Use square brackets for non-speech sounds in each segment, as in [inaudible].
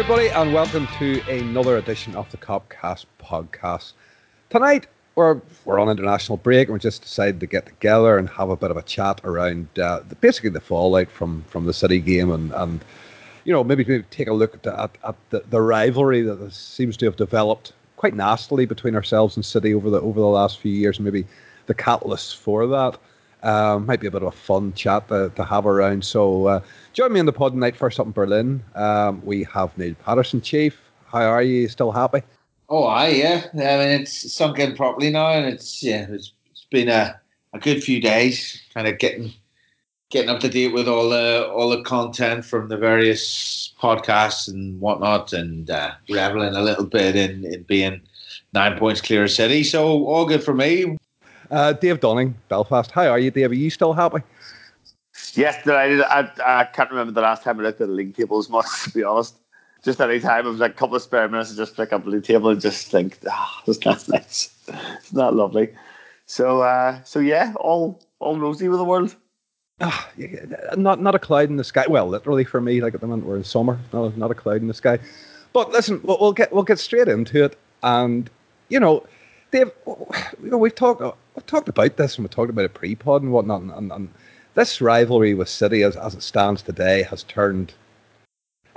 everybody, and welcome to another edition of the Copcast podcast. Tonight, we're, we're on international break, and we just decided to get together and have a bit of a chat around uh, the, basically the fallout from, from the City game and, and you know, maybe, maybe take a look at, the, at, at the, the rivalry that seems to have developed quite nastily between ourselves and City over the over the last few years, and maybe the catalyst for that. Um, might be a bit of a fun chat to, to have around. So uh, join me in the pod tonight. First up in Berlin, um, we have Neil Patterson. Chief, how are you? Still happy? Oh, I yeah. I mean, it's sunk in properly now, and it's yeah, it's, it's been a, a good few days, kind of getting getting up to date with all the all the content from the various podcasts and whatnot, and uh, reveling a little bit in in being nine points clear of City. So all good for me. Uh, Dave Donning, Belfast. How are you, Dave? Are you still happy? Yes, delighted. I, I can't remember the last time I looked at the league table as much, [laughs] to be honest. Just any time, it was like a couple of spare minutes to just pick up the league table and just think, ah, oh, it's not [laughs] nice. It's not lovely. So, uh, so yeah, all all rosy with the world. Ah, not not a cloud in the sky. Well, literally for me, like at the moment we're in summer, not a, not a cloud in the sky. But listen, we'll, we'll get we'll get straight into it, and you know, Dave, you know, we've talked we've talked about this and we talked about a pre-pod and whatnot, and, and, and, this rivalry with City, as, as it stands today, has turned.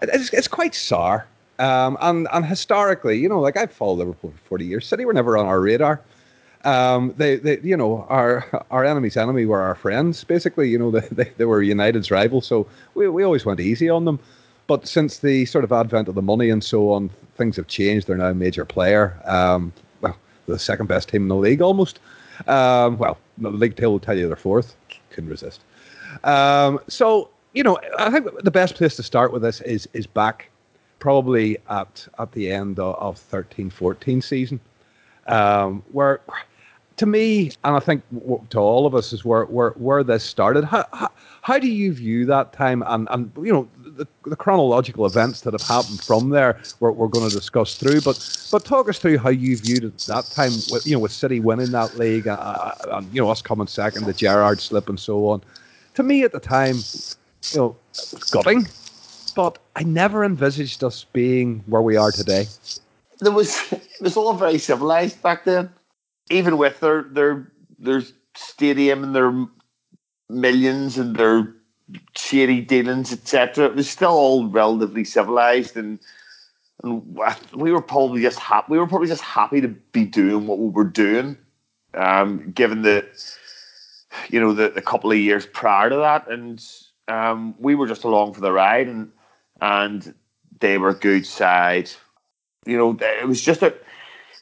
It's, it's quite sour, um, and and historically, you know, like I've followed Liverpool for forty years. City were never on our radar. Um, they, they, you know, our our enemy's enemy were our friends. Basically, you know, they, they, they were United's rivals, so we we always went easy on them. But since the sort of advent of the money and so on, things have changed. They're now a major player. Um, well, the second best team in the league almost. Um, well, the league table will tell you they're fourth. Couldn't resist. Um, so you know, I think the best place to start with this is is back, probably at at the end of, of 13, 14 season, um, where to me, and I think to all of us, is where where, where this started. How, how, how do you view that time, and and you know the, the chronological events that have happened from there? We're, we're going to discuss through, but but talk us through how you viewed it that time, with you know with City winning that league, uh, uh, and you know us coming second, the Gerrard slip, and so on. To me, at the time, you know, gutting, but I never envisaged us being where we are today. There was it was all very civilized back then even with their their their stadium and their millions and their shady dealings, etc., it was still all relatively civilized and. And we were probably just happy. We were probably just happy to be doing what we were doing, um, given the, you know, the, the couple of years prior to that, and um, we were just along for the ride, and and they were good side. You know, it was just a, it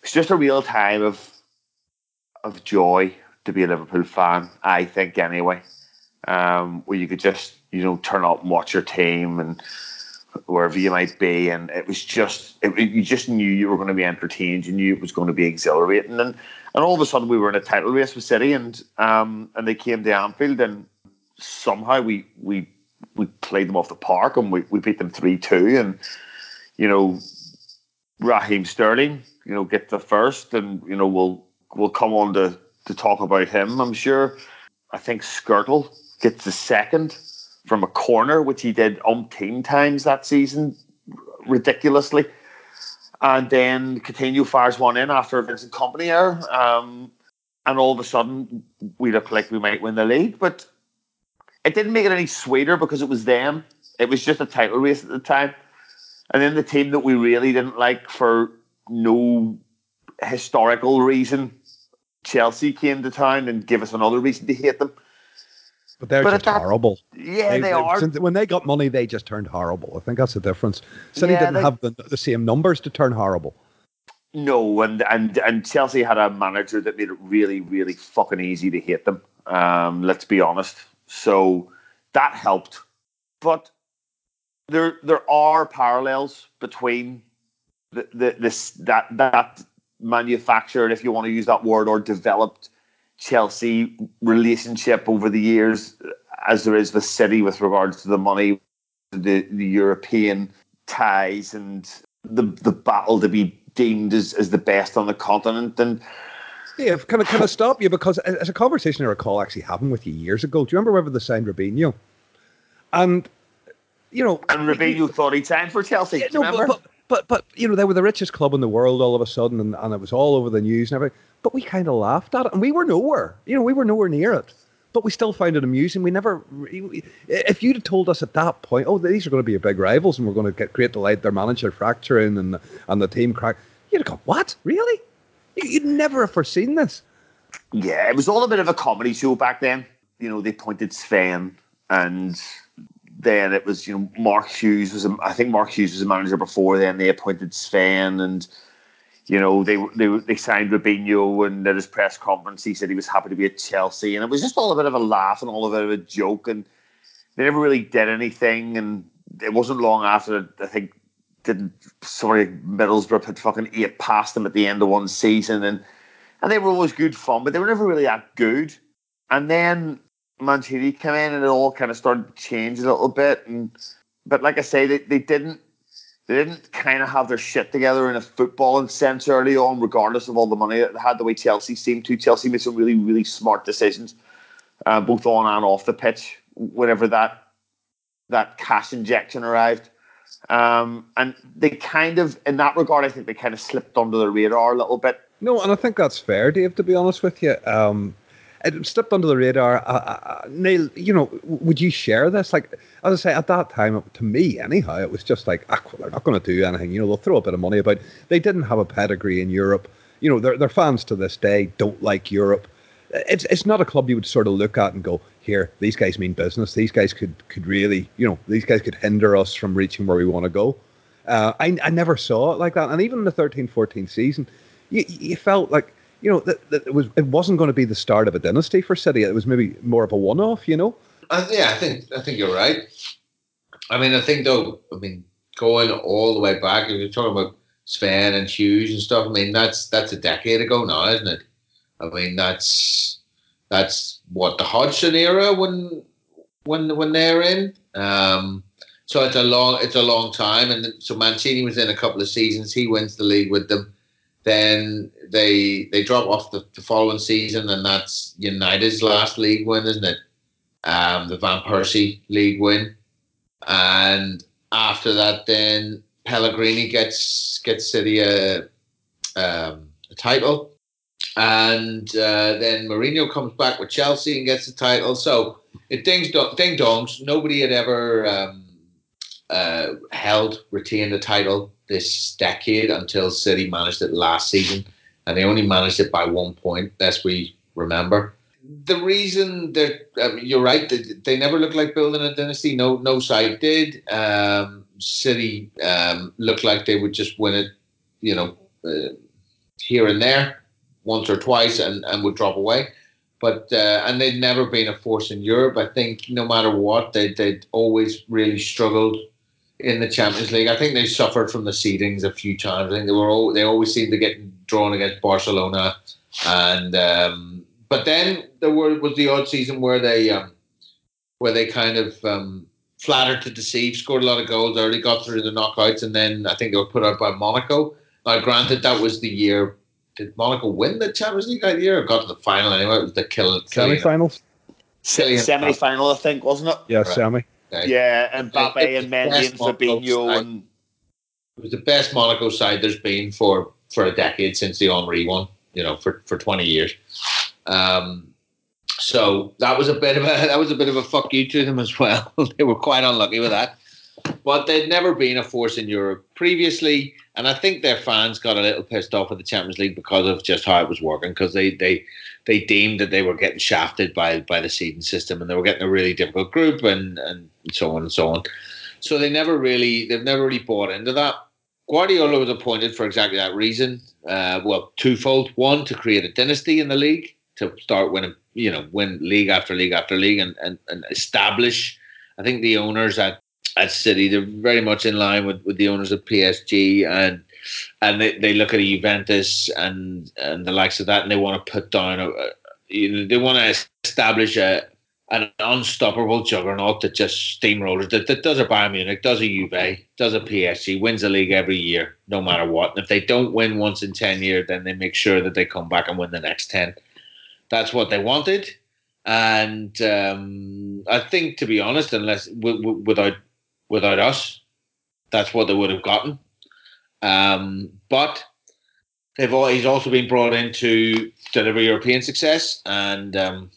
was just a real time of of joy to be a Liverpool fan. I think anyway, um, where you could just you know turn up and watch your team and wherever you might be, and it was just it, you just knew you were going to be entertained. You knew it was going to be exhilarating, and and all of a sudden we were in a title race with City, and um and they came to Anfield, and somehow we we we played them off the park, and we, we beat them three two, and you know Raheem Sterling, you know, get the first, and you know we'll we'll come on to, to talk about him, I'm sure. I think Skrtel gets the second from a corner, which he did umpteen times that season, ridiculously. And then Coutinho fires one in after a Vincent Kompany error. Um, and all of a sudden, we look like we might win the league. But it didn't make it any sweeter because it was them. It was just a title race at the time. And then the team that we really didn't like for no historical reason Chelsea came to town and gave us another reason to hate them. But they're but just that, horrible. Yeah, they, they, are. When they got money, they just turned horrible. I think that's the difference. City yeah, didn't they, have the, the same numbers to turn horrible. No, and, and and Chelsea had a manager that made it really, really fucking easy to hate them. Um, let's be honest. So that helped. But there there are parallels between the, the this that that manufactured, if you want to use that word, or developed Chelsea relationship over the years, as there is with City with regards to the money, the, the European ties, and the the battle to be deemed as, as the best on the continent. And yeah, can I, can I stop you? Because as a conversation I recall actually having with you years ago, do you remember whenever they signed Robinho? And you know, And Robinho thought he signed for Chelsea. Yeah, no, remember? but, but but but you know they were the richest club in the world all of a sudden, and, and it was all over the news and everything. But we kind of laughed at it, and we were nowhere. You know, we were nowhere near it. But we still found it amusing. We never, if you'd have told us at that point, oh, these are going to be big rivals, and we're going to get great delight, their manager fracturing and and the team crack, you'd have gone, what? Really? You- You'd never have foreseen this. Yeah, it was all a bit of a comedy show back then. You know, they pointed Sven, and then it was you know Mark Hughes was a, I think Mark Hughes was a manager before. Then they appointed Sven, and you know they they they signed Robinho, and at his press conference. He said he was happy to be at Chelsea, and it was just all a bit of a laugh and all a bit of a joke, and they never really did anything, and it wasn't long after I think didn't sorry Middlesbrough had fucking eight past them at the end of one season, and and they were always good fun, but they were never really that good. And then Mancini came in, and it all kind of started to change a little bit. And but like I say, they, they didn't they didn't kind of have their shit together in a footballing sense early on, regardless of all the money that they had. The way Chelsea seemed to, Chelsea made some really really smart decisions, uh, both on and off the pitch. Whenever that that cash injection arrived. Um, and they kind of, in that regard, I think they kind of slipped under the radar a little bit. No, and I think that's fair, Dave. To be honest with you, um, it slipped under the radar. Uh, uh, Neil, you know, would you share this? Like, as I say, at that time, to me, anyhow, it was just like, ah, well, they're not going to do anything. You know, they'll throw a bit of money about. They didn't have a pedigree in Europe. You know, their their fans to this day don't like Europe. It's it's not a club you would sort of look at and go, here, these guys mean business. These guys could could really, you know, these guys could hinder us from reaching where we want to go. Uh, I, I never saw it like that. And even in the 13 14 season, you, you felt like, you know, that, that it, was, it wasn't going to be the start of a dynasty for City. It was maybe more of a one off, you know? Uh, yeah, I think I think you're right. I mean, I think though, I mean, going all the way back, if you're talking about Sven and Hughes and stuff, I mean, that's that's a decade ago now, isn't it? I mean, that's that's what the Hodgson era when when when they're in. Um, so it's a long it's a long time, and so Mancini was in a couple of seasons. He wins the league with them. Then they they drop off the, the following season, and that's United's last league win, isn't it? Um, the Van Persie league win, and after that, then Pellegrini gets gets City a, um, a title, and uh, then Mourinho comes back with Chelsea and gets the title. So it dings ding dongs. Nobody had ever um, uh, held retained the title this decade until City managed it last season, and they only managed it by one point, lest we remember. The reason that you're right, they, they never looked like building a dynasty. No, no side did. Um, City um, looked like they would just win it, you know, uh, here and there, once or twice, and, and would drop away. But uh, and they'd never been a force in Europe. I think no matter what, they they'd always really struggled in the Champions League. I think they suffered from the seedings a few times. I think they were all, they always seemed to get drawn against Barcelona, and um, but then there were, was the odd season where they um, where they kind of um, flattered to deceive, scored a lot of goals early, got through the knockouts, and then I think they were put out by Monaco. Now, granted, that was the year. Did Monaco win the Champions League that year? Or got to the final anyway. It was the kill. Semi finals? Semi final, I think, wasn't it? Yeah, Right. semi. Yeah, and Mbappe and Mendy and Fabinho side. and It was the best Monaco side there's been for for a decade since the Henri one. You know, for for twenty years. Um, so that was a bit of a [laughs] that was a bit of a fuck you to them as well. [laughs] they were quite unlucky with that. But they'd never been a force in Europe previously, and I think their fans got a little pissed off with the Champions League because of just how it was working. Because they they they deemed that they were getting shafted by by the seeding system, and they were getting a really difficult group, and and so on and so on. So they never really they've never really bought into that. Guardiola was appointed for exactly that reason. Uh, well, twofold: one to create a dynasty in the league, to start winning, you know, win league after league after league, and and, and establish. I think the owners at at City they're very much in line with, with the owners of PSG, and and they, they look at a Juventus and and the likes of that, and they want to put down a, a you know, they want to establish a an unstoppable juggernaut that just steamrollers that, that does a Bayern Munich, does a Juve, does a PSG, wins the league every year, no matter what. And if they don't win once in ten years, then they make sure that they come back and win the next ten. That's what they wanted, and um, I think, to be honest, unless w- w- without without us. That's what they would have gotten. Um, but they've all, he's also been brought in to deliver European success, and um,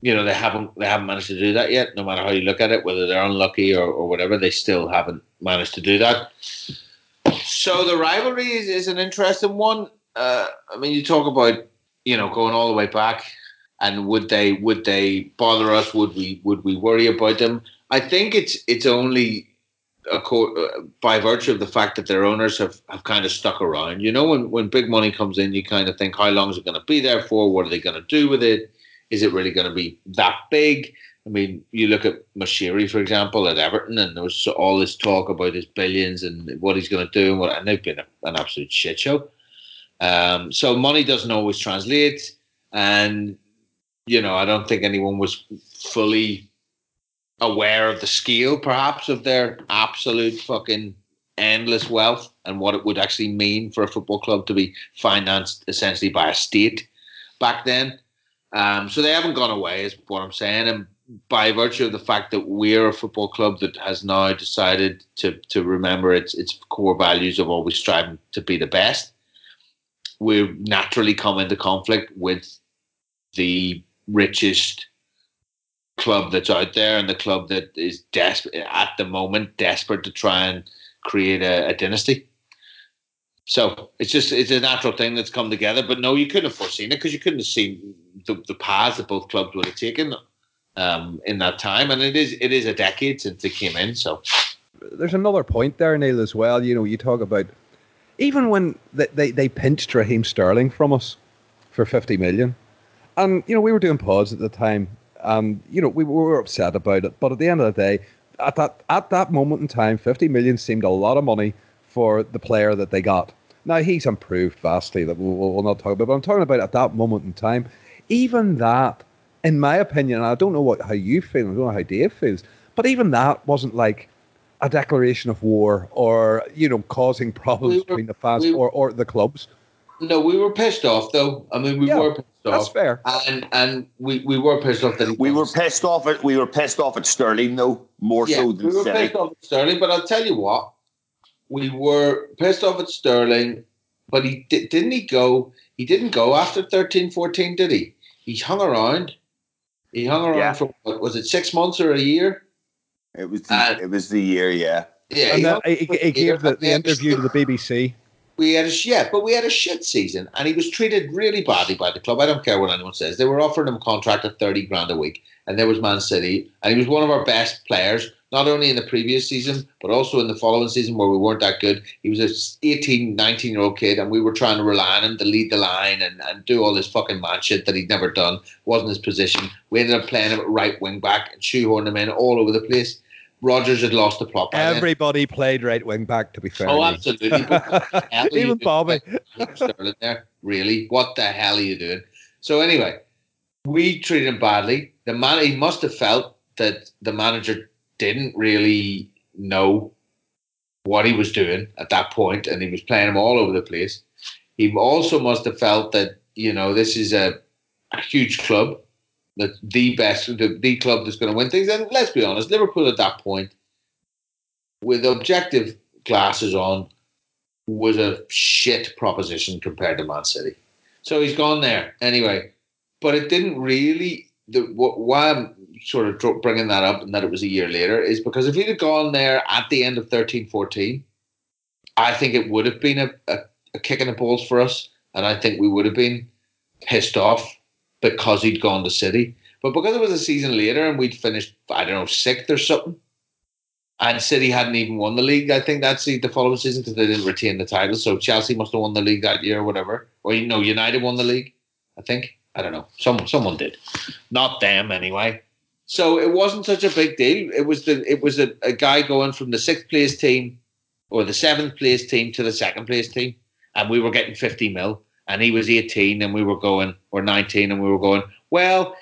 you know they haven't they haven't managed to do that yet. No matter how you look at it, whether they're unlucky or, or whatever, they still haven't managed to do that. So the rivalry is, is an interesting one. Uh, I mean, you talk about you know going all the way back, and would they would they bother us? Would we would we worry about them? I think it's it's only co- by virtue of the fact that their owners have, have kind of stuck around. You know, when, when big money comes in, you kind of think, how long is it going to be there for? What are they going to do with it? Is it really going to be that big? I mean, you look at Moshiri, for example, at Everton, and there was all this talk about his billions and what he's going to do, and, what, and they've been a, an absolute shit show. Um, so money doesn't always translate, and you know, I don't think anyone was fully aware of the scale, perhaps, of their absolute fucking endless wealth and what it would actually mean for a football club to be financed essentially by a state back then. Um, so they haven't gone away, is what I'm saying. And by virtue of the fact that we're a football club that has now decided to to remember its its core values of always striving to be the best, we naturally come into conflict with the richest club that's out there and the club that is desperate at the moment, desperate to try and create a, a, dynasty. So it's just it's a natural thing that's come together. But no, you couldn't have foreseen it because you couldn't have seen the, the paths that both clubs would have taken um, in that time. And it is it is a decade since they came in. So there's another point there, Neil, as well. You know, you talk about even when they, they, they pinched Raheem Sterling from us for 50 million. And, you know, we were doing pods at the time and you know we were upset about it. But at the end of the day, at that at that moment in time, fifty million seemed a lot of money for the player that they got. Now he's improved vastly. That we'll, we'll not talk about. But I'm talking about at that moment in time. Even that, in my opinion, I don't know what how you feel. I don't know how Dave feels. But even that wasn't like a declaration of war or you know causing problems we were, between the fans we, or, or the clubs. No, we were pissed off though. I mean, we yeah, were pissed off. That's fair. And and we, we were pissed off that we were pissed off at we were pissed off at Sterling though more yeah, so than we were City. pissed off at Sterling. But I'll tell you what, we were pissed off at Sterling. But he didn't he go? He didn't go after 13, 14, did he? He hung around. He hung around yeah. for what was it six months or a year? It was the, uh, it was the year, yeah. Yeah, he, he, he gave the, the interview to the BBC we had a yeah, but we had a shit season, and he was treated really badly by the club. I don't care what anyone says. They were offering him a contract at thirty grand a week, and there was Man City, and he was one of our best players, not only in the previous season but also in the following season where we weren't that good. He was a 18, 19 year old kid, and we were trying to rely on him to lead the line and, and do all this fucking mad shit that he'd never done. wasn't his position. We ended up playing him at right wing back and shoehorning him in all over the place. Rodgers had lost the plot. Everybody then. played right wing back, to be fair. Oh, absolutely. [laughs] Even Bobby. [laughs] Sterling there, really? What the hell are you doing? So anyway, we treated him badly. The man, he must have felt that the manager didn't really know what he was doing at that point, and he was playing him all over the place. He also must have felt that you know this is a, a huge club that's the best, the, the club that's going to win things. And let's be honest, Liverpool at that point, with objective glasses on, was a shit proposition compared to Man City. So he's gone there anyway. But it didn't really. The why I'm sort of bringing that up and that it was a year later is because if he'd have gone there at the end of 13 14, I think it would have been a, a, a kick in the balls for us. And I think we would have been pissed off because he'd gone to City. But because it was a season later and we'd finished, I don't know, sixth or something, and City hadn't even won the league, I think that's the, the following season because they didn't retain the title. So Chelsea must have won the league that year or whatever. Or, you know, United won the league, I think. I don't know. Someone, someone did. Not them, anyway. So it wasn't such a big deal. It was the it was a, a guy going from the sixth place team or the seventh place team to the second place team, and we were getting fifty mil and he was 18 and we were going, or 19 and we were going, well,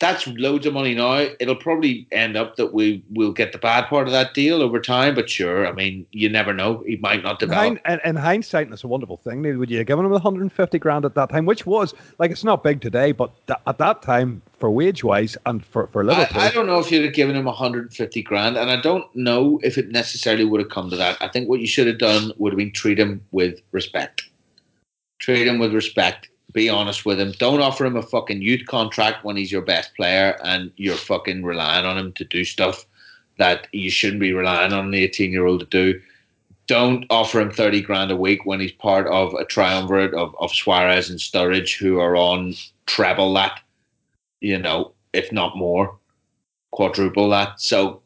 that's loads of money now. It'll probably end up that we will get the bad part of that deal over time. But sure, I mean, you never know. He might not develop. In, in hindsight, that's a wonderful thing. Would you have given him 150 grand at that time, which was like it's not big today, but th- at that time for wage wise and for for Liverpool, I, I, don't know if you'd have given him 150 grand, and I don't know if it necessarily would have come to that. I think what you should have done would have been treat him with respect. Treat him with respect be honest with him. Don't offer him a fucking youth contract when he's your best player and you're fucking relying on him to do stuff that you shouldn't be relying on an 18 year old to do. Don't offer him 30 grand a week when he's part of a triumvirate of, of Suarez and Sturridge who are on treble that, you know, if not more, quadruple that. So,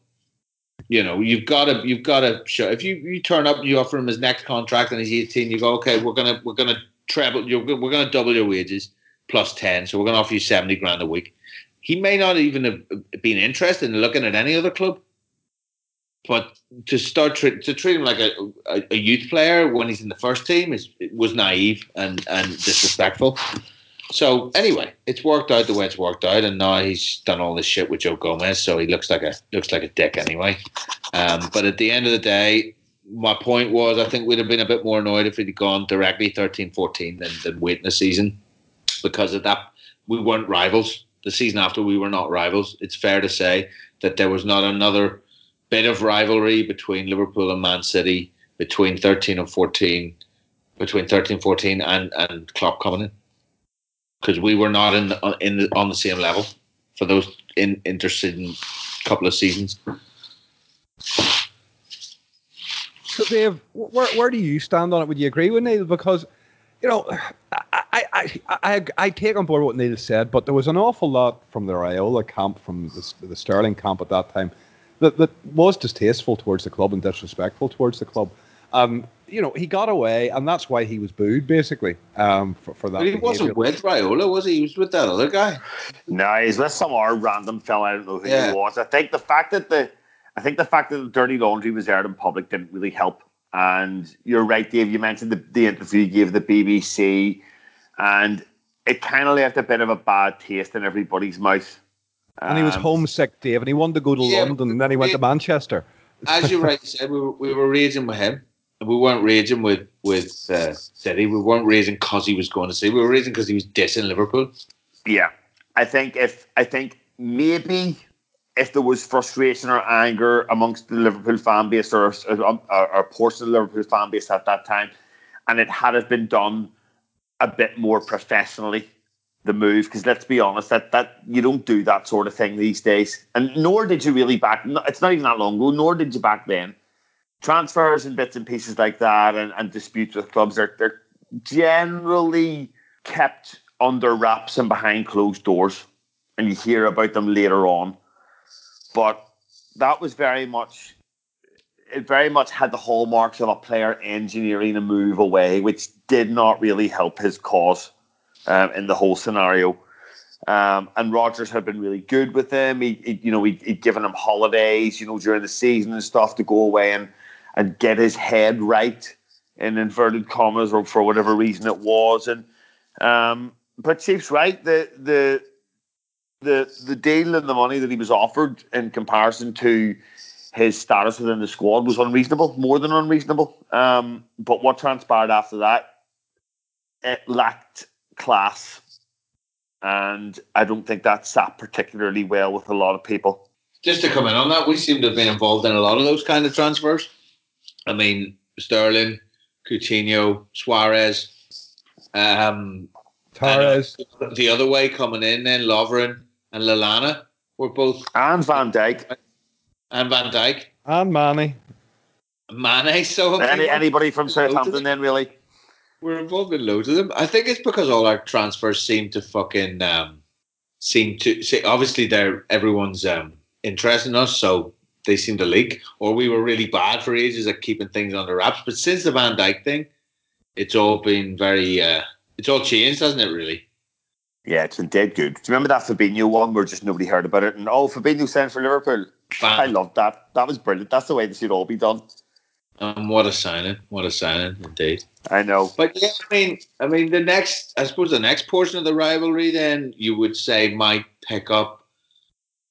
you know, you've got to, you've got to show. If you, you turn up, and you offer him his next contract and he's 18, you go, okay, we're gonna, we're gonna treble. You're, we're going to double your wages plus ten, so we're going to offer you seventy grand a week. He may not even have been interested in looking at any other club, but to start to treat him like a, a, a, youth player when he's in the first team is was naive and and disrespectful. So anyway, it's worked out the way it's worked out, and now he's done all this shit with Joe Gomez, so he looks like a looks like a dick anyway. Um, but at the end of the day, my point was I think we'd have been a bit more annoyed if we'd gone directly 13 14 than, than waiting a season because of that. We weren't rivals. The season after, we were not rivals. It's fair to say that there was not another bit of rivalry between Liverpool and Man City between 13 and 14, between 13 14 and, and Klopp coming in. Because we were not in the, in the, on the same level for those in interceding couple of seasons. So, Dave, where, where do you stand on it? Would you agree with Neil? Because, you know, I, I, I, I take on board what Neil said, but there was an awful lot from the Raiola camp, from the, the Sterling camp at that time, that, that was distasteful towards the club and disrespectful towards the club. Um, you know, he got away, and that's why he was booed, basically, um, for, for that. But he behavior. wasn't with Raiola, was he? He was with that other guy. No, he's with some other random fella. I don't know who yeah. he was. I think the fact that the I think the fact that the dirty laundry was aired in public didn't really help. And you're right, Dave. You mentioned the, the interview you gave the BBC, and it kind of left a bit of a bad taste in everybody's mouth. And he was um, homesick, Dave, and he wanted to go to yeah, London, and then he went to Manchester. As you rightly said, we were, we were raging with him. We weren't raging with with uh, City. We weren't raging because he was going to see. We were raging because he was dissing Liverpool. Yeah, I think if I think maybe if there was frustration or anger amongst the Liverpool fan base or, or, or a portion of the Liverpool fan base at that time, and it had it been done a bit more professionally, the move, because let's be honest, that that you don't do that sort of thing these days, and nor did you really back. It's not even that long ago. Nor did you back then. Transfers and bits and pieces like that, and, and disputes with clubs are they're generally kept under wraps and behind closed doors, and you hear about them later on but that was very much it very much had the hallmarks of a player engineering a move away, which did not really help his cause um, in the whole scenario. Um, and Rodgers had been really good with him. He, he you know, he, he'd given him holidays, you know, during the season and stuff to go away and and get his head right in inverted commas or for whatever reason it was. And um, but Chief's right. The the the the deal and the money that he was offered in comparison to his status within the squad was unreasonable, more than unreasonable. Um, but what transpired after that, it lacked class, and I don't think that sat particularly well with a lot of people. Just to come in on that, we seem to have been involved in a lot of those kind of transfers. I mean, Sterling, Coutinho, Suarez, um, Torres. The other way coming in, then Lovren and Lallana were both and Van Dijk and Van Dijk and Mane. Mane. So Any, anybody from Southampton then really? We're involved in loads of them. I think it's because all our transfers seem to fucking um, seem to say obviously they're everyone's um, interested in us, so they seem to leak. Or we were really bad for ages at keeping things under wraps. But since the Van Dijk thing, it's all been very uh, it's all changed, hasn't it? Really. Yeah, it's been dead good. Do you remember that Fabinho one where just nobody heard about it? And oh, Fabinho signed for Liverpool. Bam. I loved that. That was brilliant. That's the way this should all be done. Um, what a signing! What a signing, indeed. I know. But yeah, I mean, I mean, the next, I suppose, the next portion of the rivalry, then you would say might pick up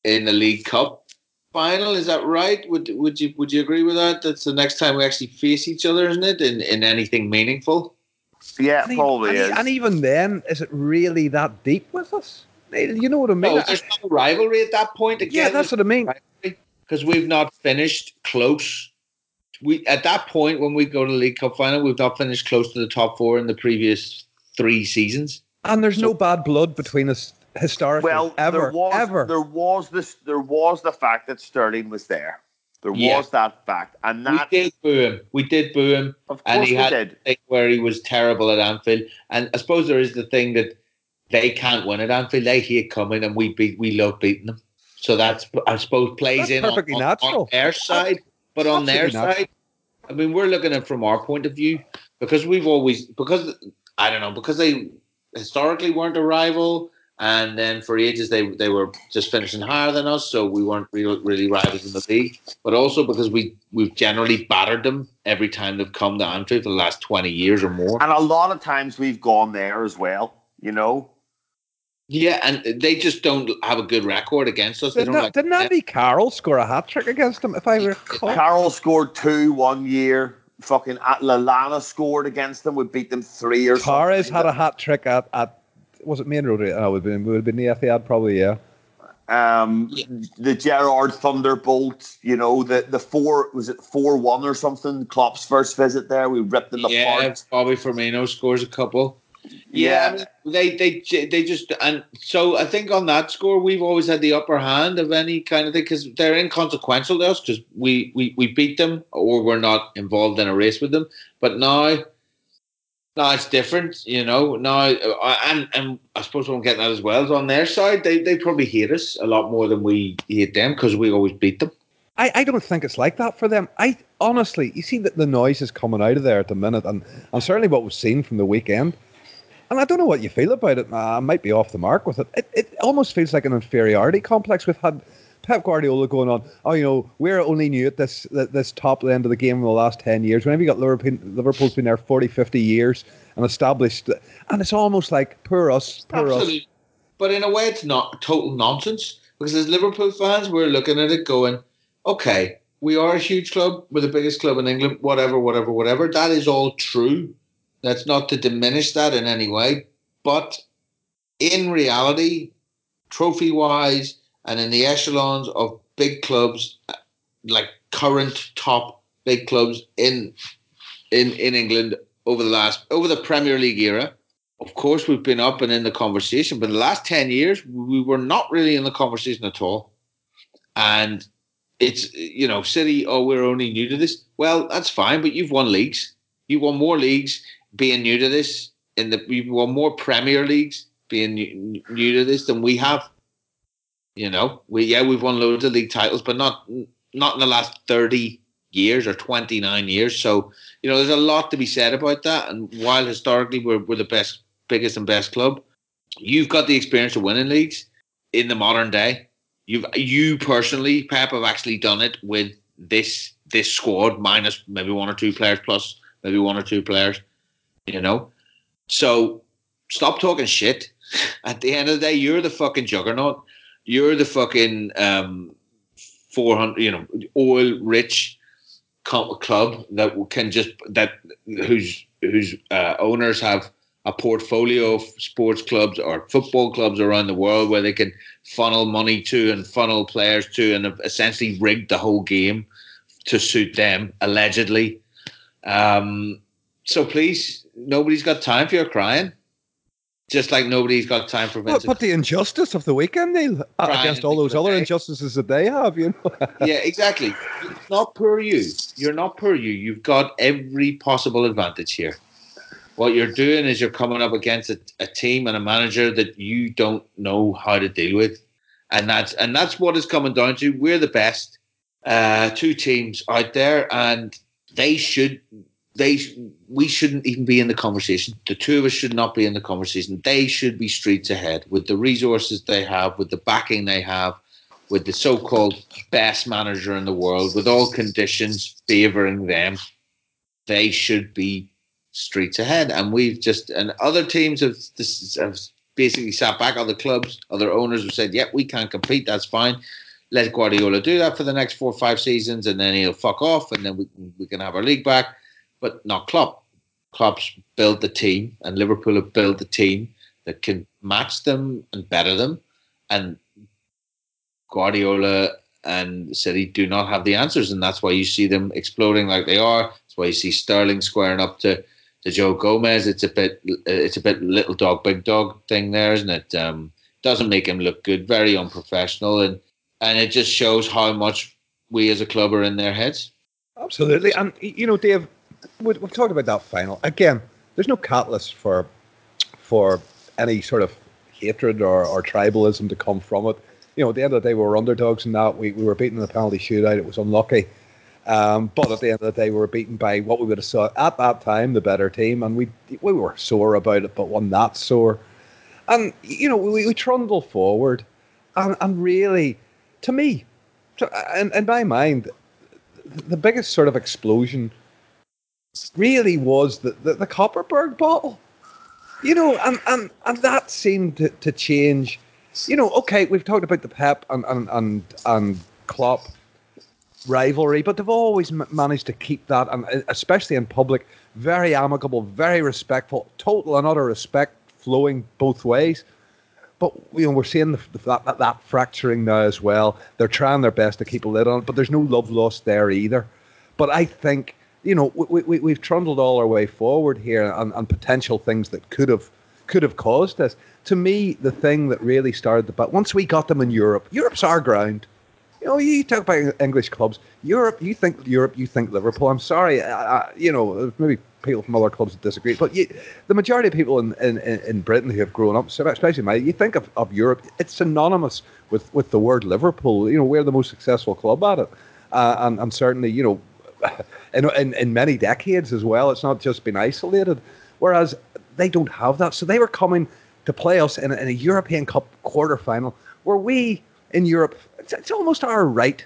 in the League Cup final. Is that right? Would would you would you agree with that? That's the next time we actually face each other, isn't it? In in anything meaningful. Yeah, And, probably and, e- is. and even then, is it really that deep with us? Eh, you know what I mean? No, there's no rivalry at that point. Again, yeah, that's what I mean. because we've not finished close. We at that point when we go to the League Cup final, we've not finished close to the top four in the previous three seasons. And there's no bad blood between us historically. well, ever, there was ever. there was this there was the fact that Sterling was there. There Yeah. was that fact, and that We did boo him. We did boo him. of and course he we had did. a thing where he was terrible at Anfield. And I suppose there is the thing that they can't win at Anfield. They hate coming, and we beat. We love beating them. So that's I suppose plays That's in perfectly on- natural. on their side, but on their natural. side, I mean, we're looking at it from our point of view because we've always because I don't know because they historically weren't a rival. And then for ages they they were just finishing higher than us, so we weren't real, really rivals in the league. But also because we we've generally battered them every time they've come to Anfield for the last twenty years or more. And a lot of times we've gone there as well. You know, Yeah, and they just don't have a good record against us. They Didn't, don't that, like didn't Andy Carroll score a hat trick against them? If I recall, Carroll scored two one year. Fucking at Lallana scored against them. We beat them three or something. Torres had a hat trick at, at was it Maine Road? Oh, it would have been, would have been the Etihad, probably. Yeah. Um, Yeah. the Gerrard Thunderbolt, you know, the the four was it four one or something? Klopp's first visit there, we ripped them apart Yeah, apart. Bobby Firmino scores a couple. Yeah. I mean, they they they just and so I think on that score we've always had the upper hand of any kind of thing because they're inconsequential to us because we, we we beat them or we're not involved in a race with them. But now, now it's different, you know. Now uh, and and I suppose what I'm getting at as well on their side they they probably hate us a lot more than we hate them because we always beat them. I, I don't think it's like that for them. I honestly, you see that the noise is coming out of there at the minute, and, and certainly what we've seen from the weekend. And I don't know what you feel about it. I might be off the mark with it. It, it almost feels like an inferiority complex. We've had Pep Guardiola going on. Oh, you know, we're only new at this this top end of the game in the last ten years. Whenever you got Liverpool, Liverpool's been there 40, 50 years and established, and it's almost like poor us, poor us. But in a way, it's not total nonsense because as Liverpool fans, we're looking at it going, okay, we are a huge club. We're the biggest club in England, whatever, whatever, whatever. That is all true. That's not to diminish that in any way. But in reality, trophy wise, and in the echelons of big clubs, like current top big clubs in in in England over the last over the Premier League era, of course we've been up and in the conversation, but the last ten years we were not really in the conversation at all. And it's you know, City, oh, we're only new to this. Well, that's fine, but you've won leagues. You won more leagues being new to this. In the you've won more Premier Leagues being new, new to this than we have. You know, we yeah we've won loads of league titles, but not not in the last thirty years or twenty nine years. So you know, there's a lot to be said about that. And while historically we're we're the best, biggest and best club, you've got the experience of winning leagues in the modern day. You've you personally, Pep, have actually done it with this this squad minus maybe one or two players plus maybe one or two players. You know, so stop talking shit. [laughs] At the end of the day, you're the fucking juggernaut. You're the fucking um, four hundred, you know, oil rich club that can just that whose whose uh, owners have a portfolio of sports clubs or football clubs around the world where they can funnel money to and funnel players to and have essentially rigged the whole game to suit them allegedly. Um, so please, nobody's got time for your crying. Just like nobody's got time for But, Vincent. but the injustice of the weekend, Neil, Right, against all those other injustices that they have, you know. [laughs] yeah, exactly. It's not poor you. You're not poor you. You've got every possible advantage here. What you're doing is you're coming up against a, a team and a manager that you don't know how to deal with, and that's and that's what is coming down to. We're the best uh, two teams out there, and they should they we shouldn't even be in the conversation. The two of us should not be in the conversation. They should be streets ahead with the resources they have, with the backing they have, with the so-called best manager in the world, with all conditions favouring them. They should be streets ahead, and we've just and other teams have this have basically sat back. Other clubs, other owners have said, "Yep, yeah, we can't compete. That's fine. Let Guardiola do that for the next four or five seasons, and then he'll fuck off, and then we we can have our league back." But not Klopp. Klopp's built the team, and Liverpool have built the team that can match them and better them, and Guardiola and City do not have the answers, and that's why you see them exploding like they are. That's why you see Sterling squaring up to, to Joe Gomez. It's a bit it's a bit little dog big dog thing there, isn't it? Um, doesn't make him look good, very unprofessional, and and it just shows how much we as a club are in their heads. Absolutely, and you know, Dave, we've talked about that final again. There's no catalyst for for any sort of hatred or, or tribalism to come from it you know, at the end of the day, we were underdogs in that. We, we were beaten in the penalty shootout. It was unlucky. Um, but at the end of the day, we were beaten by what we would have saw at that time the better team, and we we were sore about it, but one that sore. And you know, we, we trundle forward, and, and really, to me, to, in, in my mind, the biggest sort of explosion really was the, the, the Kopparberg bottle. You know, and, and, and that seemed to, to change you know, okay, we've talked about the Pep and and and, and Klopp rivalry, but they've always managed to keep that, and uh, especially in public, very amicable, very respectful, total and utter respect flowing both ways. But you know, we're seeing the, that, that, that fracturing now as well. They're trying their best to keep a lid on it, but there's no love lost there either. But I think you know we, we, we've trundled all our way forward here on, on potential things that could have could have caused this. To me, the thing that really started the but once we got them in Europe, Europe's our ground. You know, you talk about English clubs. Europe, you think Europe, you think Liverpool. I'm sorry, I, I, you know, maybe people from other clubs disagree, but you, the majority of people in, in, in Britain who have grown up, especially my, you think of, of Europe, it's synonymous with, with the word Liverpool. You know, we're the most successful club at it, uh, and and certainly, you know, in, in in many decades as well. It's not just been isolated. Whereas they don't have that. So they were coming to play us in a, in a European Cup quarter final where we in Europe, it's, it's almost our right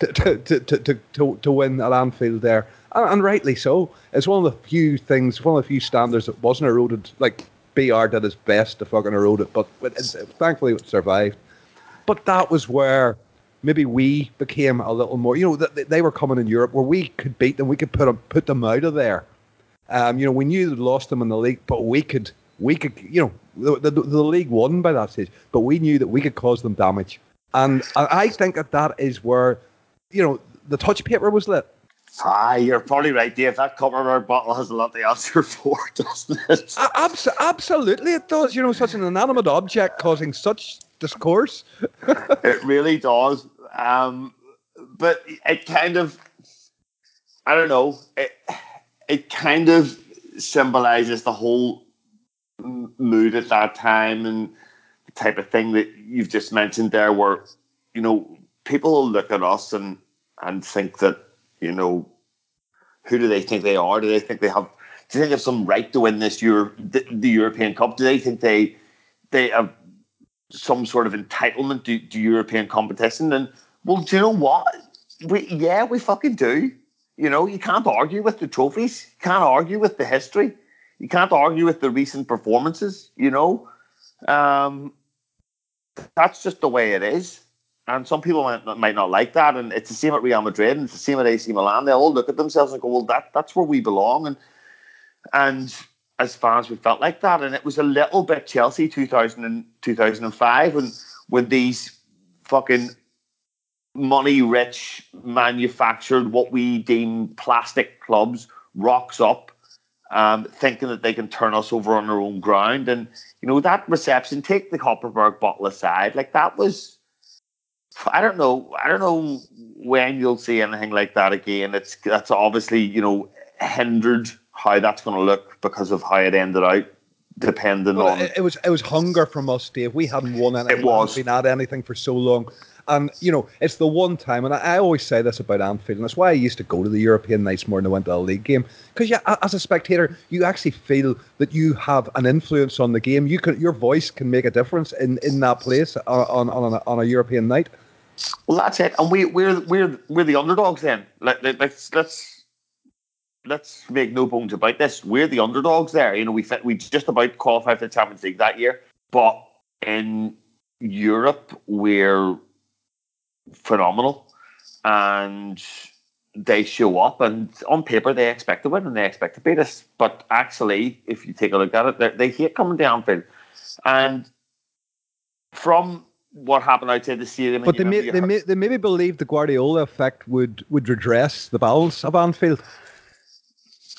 to, to, to, to, to, to win at Anfield there. And, and, rightly so. It's one of the few things, one of the few standards that wasn't eroded. Like BR did his best to fucking erode it, but it, thankfully it survived. But that was where maybe we became a little more. You know, they, they were coming in Europe where we could beat them, we could put them, put them out of there. Um, you know, we knew they'd lost them in the league, but we could, we could, you know, the, the, the league won by that stage, but we knew that we could cause them damage. And I think that that is where, you know, the touch paper was lit. Ah, you're probably right, Dave. That Kopparberg bottle has a lot to answer [laughs] for, doesn't it? Abs- absolutely, it does. You know, such an inanimate object causing such discourse. [laughs] it really does. Um, but it kind of, I don't know. It, it kind of symbolizes the whole mood at that time and the type of thing that you've just mentioned there, where you know people look at us and and think that you know who do they think they are? Do they think they have? Do they think they have some right to win this Euro, the, the European Cup? Do they think they they have some sort of entitlement to, to European competition? And well, do you know what? We yeah, we fucking do. You know, you can't argue with the trophies. You can't argue with the history. You can't argue with the recent performances. You know, um, that's just the way it is. And some people might not, might not like that. And it's the same at Real Madrid and it's the same at AC Milan. They all look at themselves and go, "Well, that that's where we belong." And and as fans, we felt like that. And it was a little bit Chelsea 2000 and 2005 when when these fucking money rich, manufactured, what we deem plastic clubs rocks up, um, thinking that they can turn us over on their own ground. And, you know, that reception, take the Kopparberg bottle aside, like that was, I don't know, I don't know when you'll see anything like that again. It's, that's obviously, you know, hindered how that's going to look because of how it ended out depending well, on it, it, was it was hunger from us, Dave. We hadn't won anything. It was been at anything for so long. And you know, it's the one time, and I, I, always say this about Anfield, and that's why I used to go to the European nights more than I went to a league game. Because yeah, as a spectator, you actually feel that you have an influence on the game. You can, your voice can make a difference in, in that place on on, a, on a European night. Well, that's it, and we we're we're we're the underdogs. Then let, let's let's let's make no bones about this. We're the underdogs there. You know, we we just about qualified for the Champions League that year. but in Europe, we're phenomenal, and they show up, and on paper they expect to win and they expect to beat us. But actually, if you take a look at it, they hate coming to Anfield, and from what happened outside the stadium. But they may, they, may, they maybe believe the Guardiola effect would, would redress the balance of Anfield.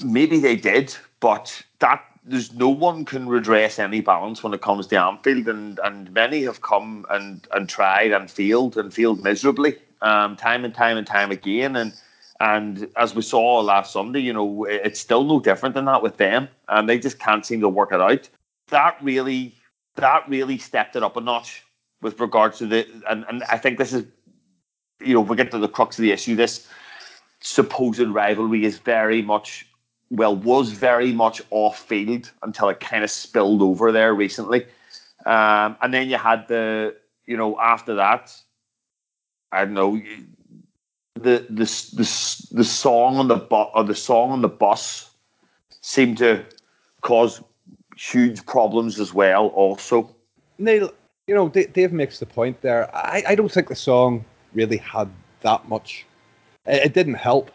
Maybe they did, but that there's no one can redress any balance when it comes to Anfield, and, and many have come and, and tried and failed and failed miserably, um, time and time and time again. And and as we saw last Sunday, you know, it's still no different than that with them, and they just can't seem to work it out. That really that really stepped it up a notch with regards to the and, and I think this is you know, we get to the crux of the issue. This supposed rivalry is very much well, was very much off field until it kind of spilled over there recently. Um, and then you had the, you know, after that, I don't know, the the the, the song on the bu- or the song on the bus seemed to cause huge problems as well. Also, Neil, you know, Dave makes the point there. I, I don't think the song really had that much. It, it didn't help.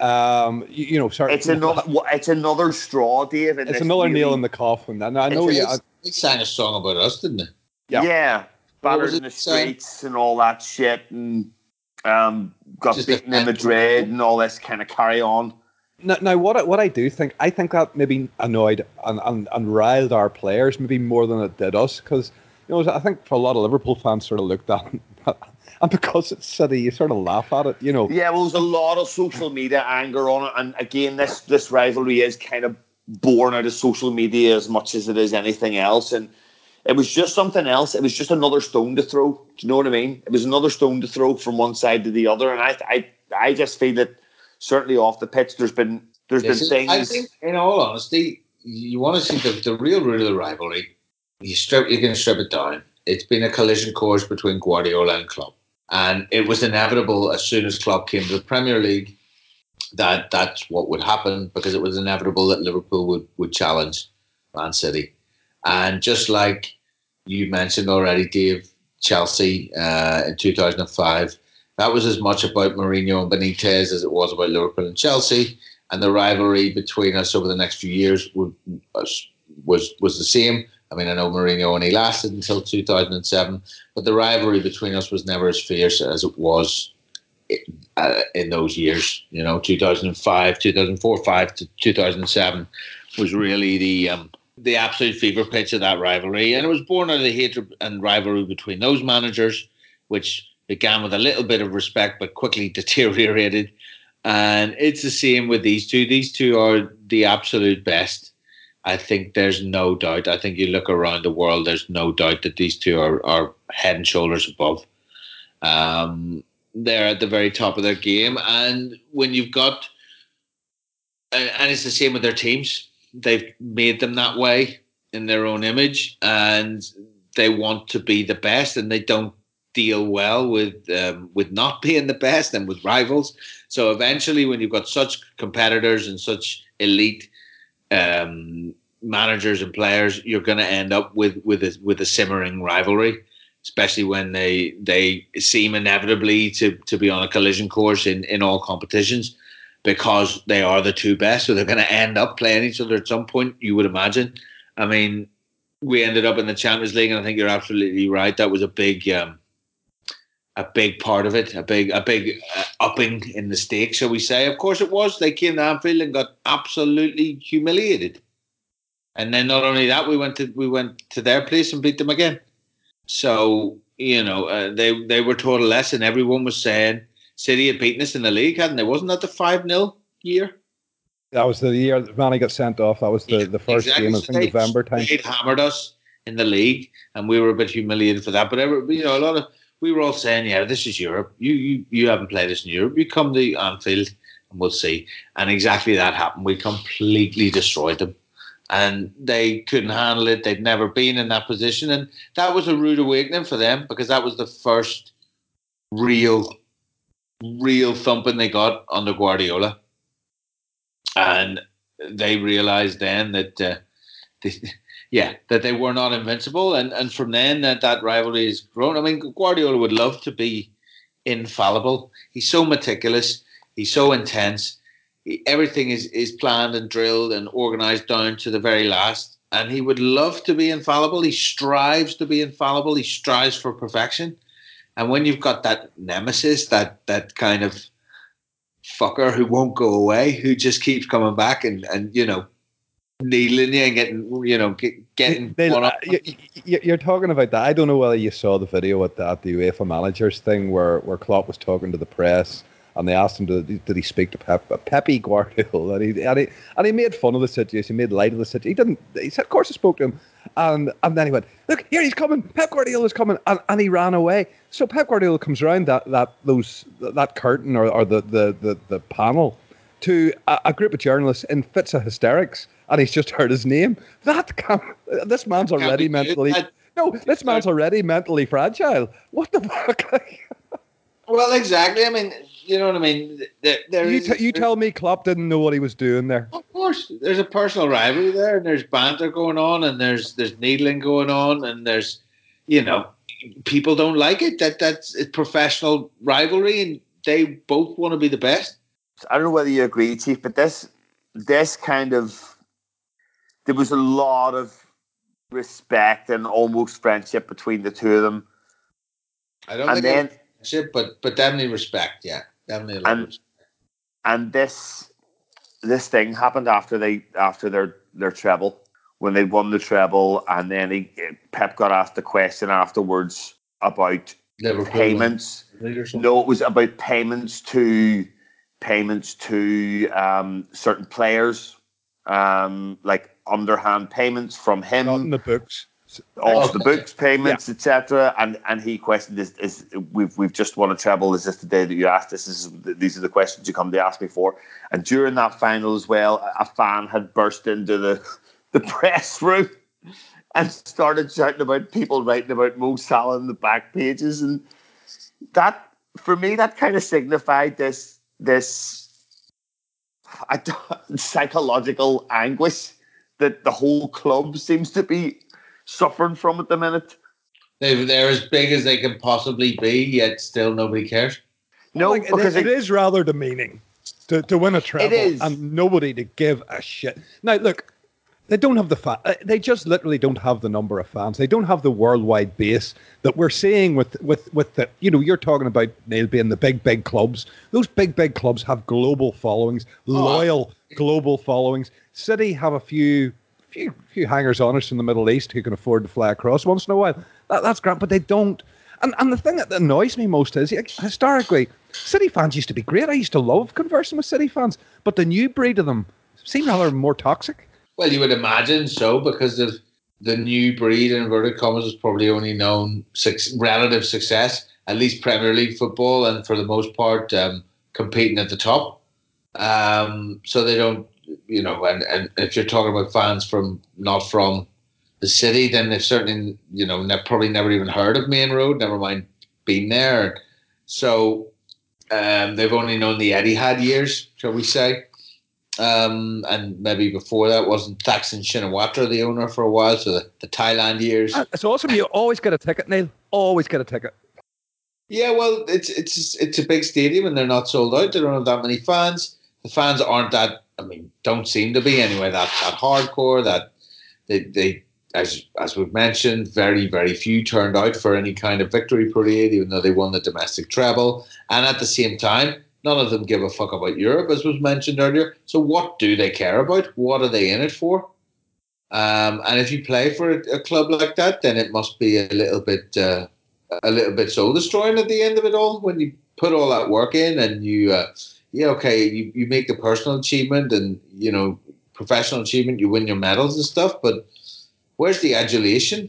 Um, you, you know, sorry. It's another. [laughs] It's another straw, Dave. It's another really, nail in the coffin. And I know you. They sang a song about us, didn't they? Yeah. Yeah. Battered in the streets and all that shit, and um, got Just beaten in Madrid and all this kind of carry on. Now, now, what I, what I do think, I think that maybe annoyed and, and, and riled our players maybe more than it did us because you know I think for a lot of Liverpool fans sort of looked at [laughs] and [laughs] because it's City, you sort of laugh at it, you know. Yeah, well, there's a lot of social media anger on it, and again, this this rivalry is kind of born out of social media as much as it is anything else, and it was just something else. It was just another stone to throw. Do you know what I mean? It was another stone to throw from one side to the other, and I I I just feel that certainly off the pitch, there's been there's been things. I think, in all honesty, you want to see the, the real root of the rivalry. You strip, you can strip it down. It's been a collision course between Guardiola and Klopp, and it was inevitable as soon as Klopp came to the Premier League that that's what would happen because it was inevitable that Liverpool would would challenge Man City, and just like you mentioned already, Dave, Chelsea uh, in 2005 that was as much about Mourinho and Benitez as it was about Liverpool and Chelsea. And the rivalry between us over the next few years was was, was the same. I mean, I know Mourinho only lasted until 2007, but the rivalry between us was never as fierce as it was uh, in those years. You know, 2005, 2004, 5 to 2007 was really the um, the absolute fever pitch of that rivalry, and it was born out of the hatred and rivalry between those managers, which began with a little bit of respect but quickly [laughs] deteriorated. And it's the same with these two. These two are the absolute best. I think there's no doubt. I think you look around the world, there's no doubt that these two are, are head and shoulders above. Um, they're at the very top of their game. And when you've got, and it's the same with their teams, they've made them that way in their own image and they want to be the best and they don't deal well with um, with not [laughs] being the best and with rivals. So eventually, when you've got such competitors and such elite um, managers and players, you're going to end up with with a, with a simmering rivalry. Especially when they they seem inevitably to, to be on a collision course in, in all competitions, because they are the two best. So they're going to end up playing each other at some point. You would imagine. I mean, we ended up in the Champions League, and I think you're absolutely right. That was a big um, a big part of it, a big a big uh, upping in the stakes, shall we say? Of course, it was. They came to Anfield and got absolutely humiliated, and then not only that, we went to we went to their place and beat them again. So you know, uh, they they were taught a lesson. Everyone was saying City had beaten us in the league, hadn't they? Wasn't that the five 0 year? That was the year that Mané got sent off. That was the, the first exactly. game, I think, November time. They hammered us in the league, and we were a bit humiliated for that. But every, you know, a lot of we were all saying, yeah, this is Europe. You you you haven't played this in Europe. You come to Anfield and we'll see. And exactly that happened. We completely destroyed them. And they couldn't handle it. They'd never been in that position. And that was a rude awakening for them because that was the first real, real thumping they got under Guardiola. And they realized then that uh, [laughs] yeah, that they were not invincible, and and from then that that rivalry has grown. I mean, Guardiola would love to be infallible. He's so meticulous. He's so intense. He, everything is is planned and drilled and organized down to the very last. And he would love to be infallible. He strives to be infallible. He strives for perfection. And when you've got that nemesis, that that kind of fucker who won't go away, who just keeps coming back and and you know needling you and getting you know get, getting They- one uh, up. you, you- you're talking about that. I don't know whether you saw the video at the, at the UEFA managers thing where, where Klopp was talking to the press and they asked him to, did he speak to Pep, Pepe Guardiola and he, and he and he made fun of the situation. He made light of the situation. He didn't. He said, "Of course, I spoke to him," and and then he went, "Look, here he's coming. Pep Guardiola's coming," and, and he ran away. So Pep Guardiola comes around that that those that curtain or, or the, the the the panel to a, a group of journalists in fits of hysterics, and he's just heard his name. That can this man's Can't already mentally That- no. This man's already mentally fragile. What the fuck? [laughs] Well, exactly. I mean, you know what I mean. There, there you is- t- you tell me Klopp didn't know what he was doing there. Of course, there's a personal rivalry there, and there's banter going on, and there's there's needling going on, and there's, you know, people don't like it. That that's it's professional rivalry, and they both want to be the best. I don't know whether you agree, Chief, but this this kind of there was a lot of respect and almost friendship between the two of them. I don't And think then then, but but definitely respect. Yeah, definitely. a lot of And- respect. and this this thing happened after they after their their treble when they won the treble and then he Pep got asked a question afterwards about Liverpool payments and or something. No, it was about payments to payments to um, certain players, um, like underhand payments from him, Not in the books. off uh, the books payments, etc. And and he questioned: is, is we've we've just won a treble? Is this the day that you asked? This is these are the questions you come to ask me for. And during that final as well, a- a fan had burst into the [laughs] the press room [laughs] and started shouting about people writing about Mo Salah in the back pages, and that for me that kind of signified this this I [laughs] psychological anguish that the whole club seems to be suffering from at the minute. They they're as big as they can possibly be, yet still nobody cares. No, Like, because it it- is rather demeaning to, to win a treble is. and nobody to give a shit. Now, look, they don't have the fa- uh, They just literally don't have the number of fans. They don't have the worldwide base that we're seeing with with with the. You know, you're talking about Neil being the big big clubs. Those big big clubs have global followings, loyal global followings. City have a few few few hangers on us in the Middle East who can afford to fly across once in a while. That, that's great, but they don't. And and the thing that annoys me most is historically, City fans used to be great. I used to love conversing with City fans, but the new breed of them seem rather more toxic. Well, you would imagine so because of the new breed in inverted commas has probably only known six, relative success, at least Premier League football, and for the most part, um, competing at the top. Um, so they don't, you know, and, and if you're talking about fans from not from the city, then they've certainly, you know, ne- probably never even heard of Maine Road, never mind being there. So um, they've only known the Etihad years, shall we say. Um, and maybe before that wasn't Thaksin Shinawatra the owner for a while, so the, the Thailand years. Uh, It's awesome. You always get a ticket, Neil. Always get a ticket. Yeah, well, it's it's it's a big stadium and they're not sold out. They don't have that many fans. The fans aren't that. I mean, don't seem to be anyway. That that hardcore. That they they as as we've mentioned, very very few turned out for any kind of victory parade, even though they won the domestic treble. And at the same time, none of them give a fuck about Europe, as was mentioned earlier. So what do they care about? What are they in it for? Um, and if you play for a, a club like that, then it must be a little bit. Uh, a little bit soul destroying at the end of it all when you put all that work in and you uh, yeah okay you, you make the personal achievement and you know professional achievement you win your medals and stuff but where's the adulation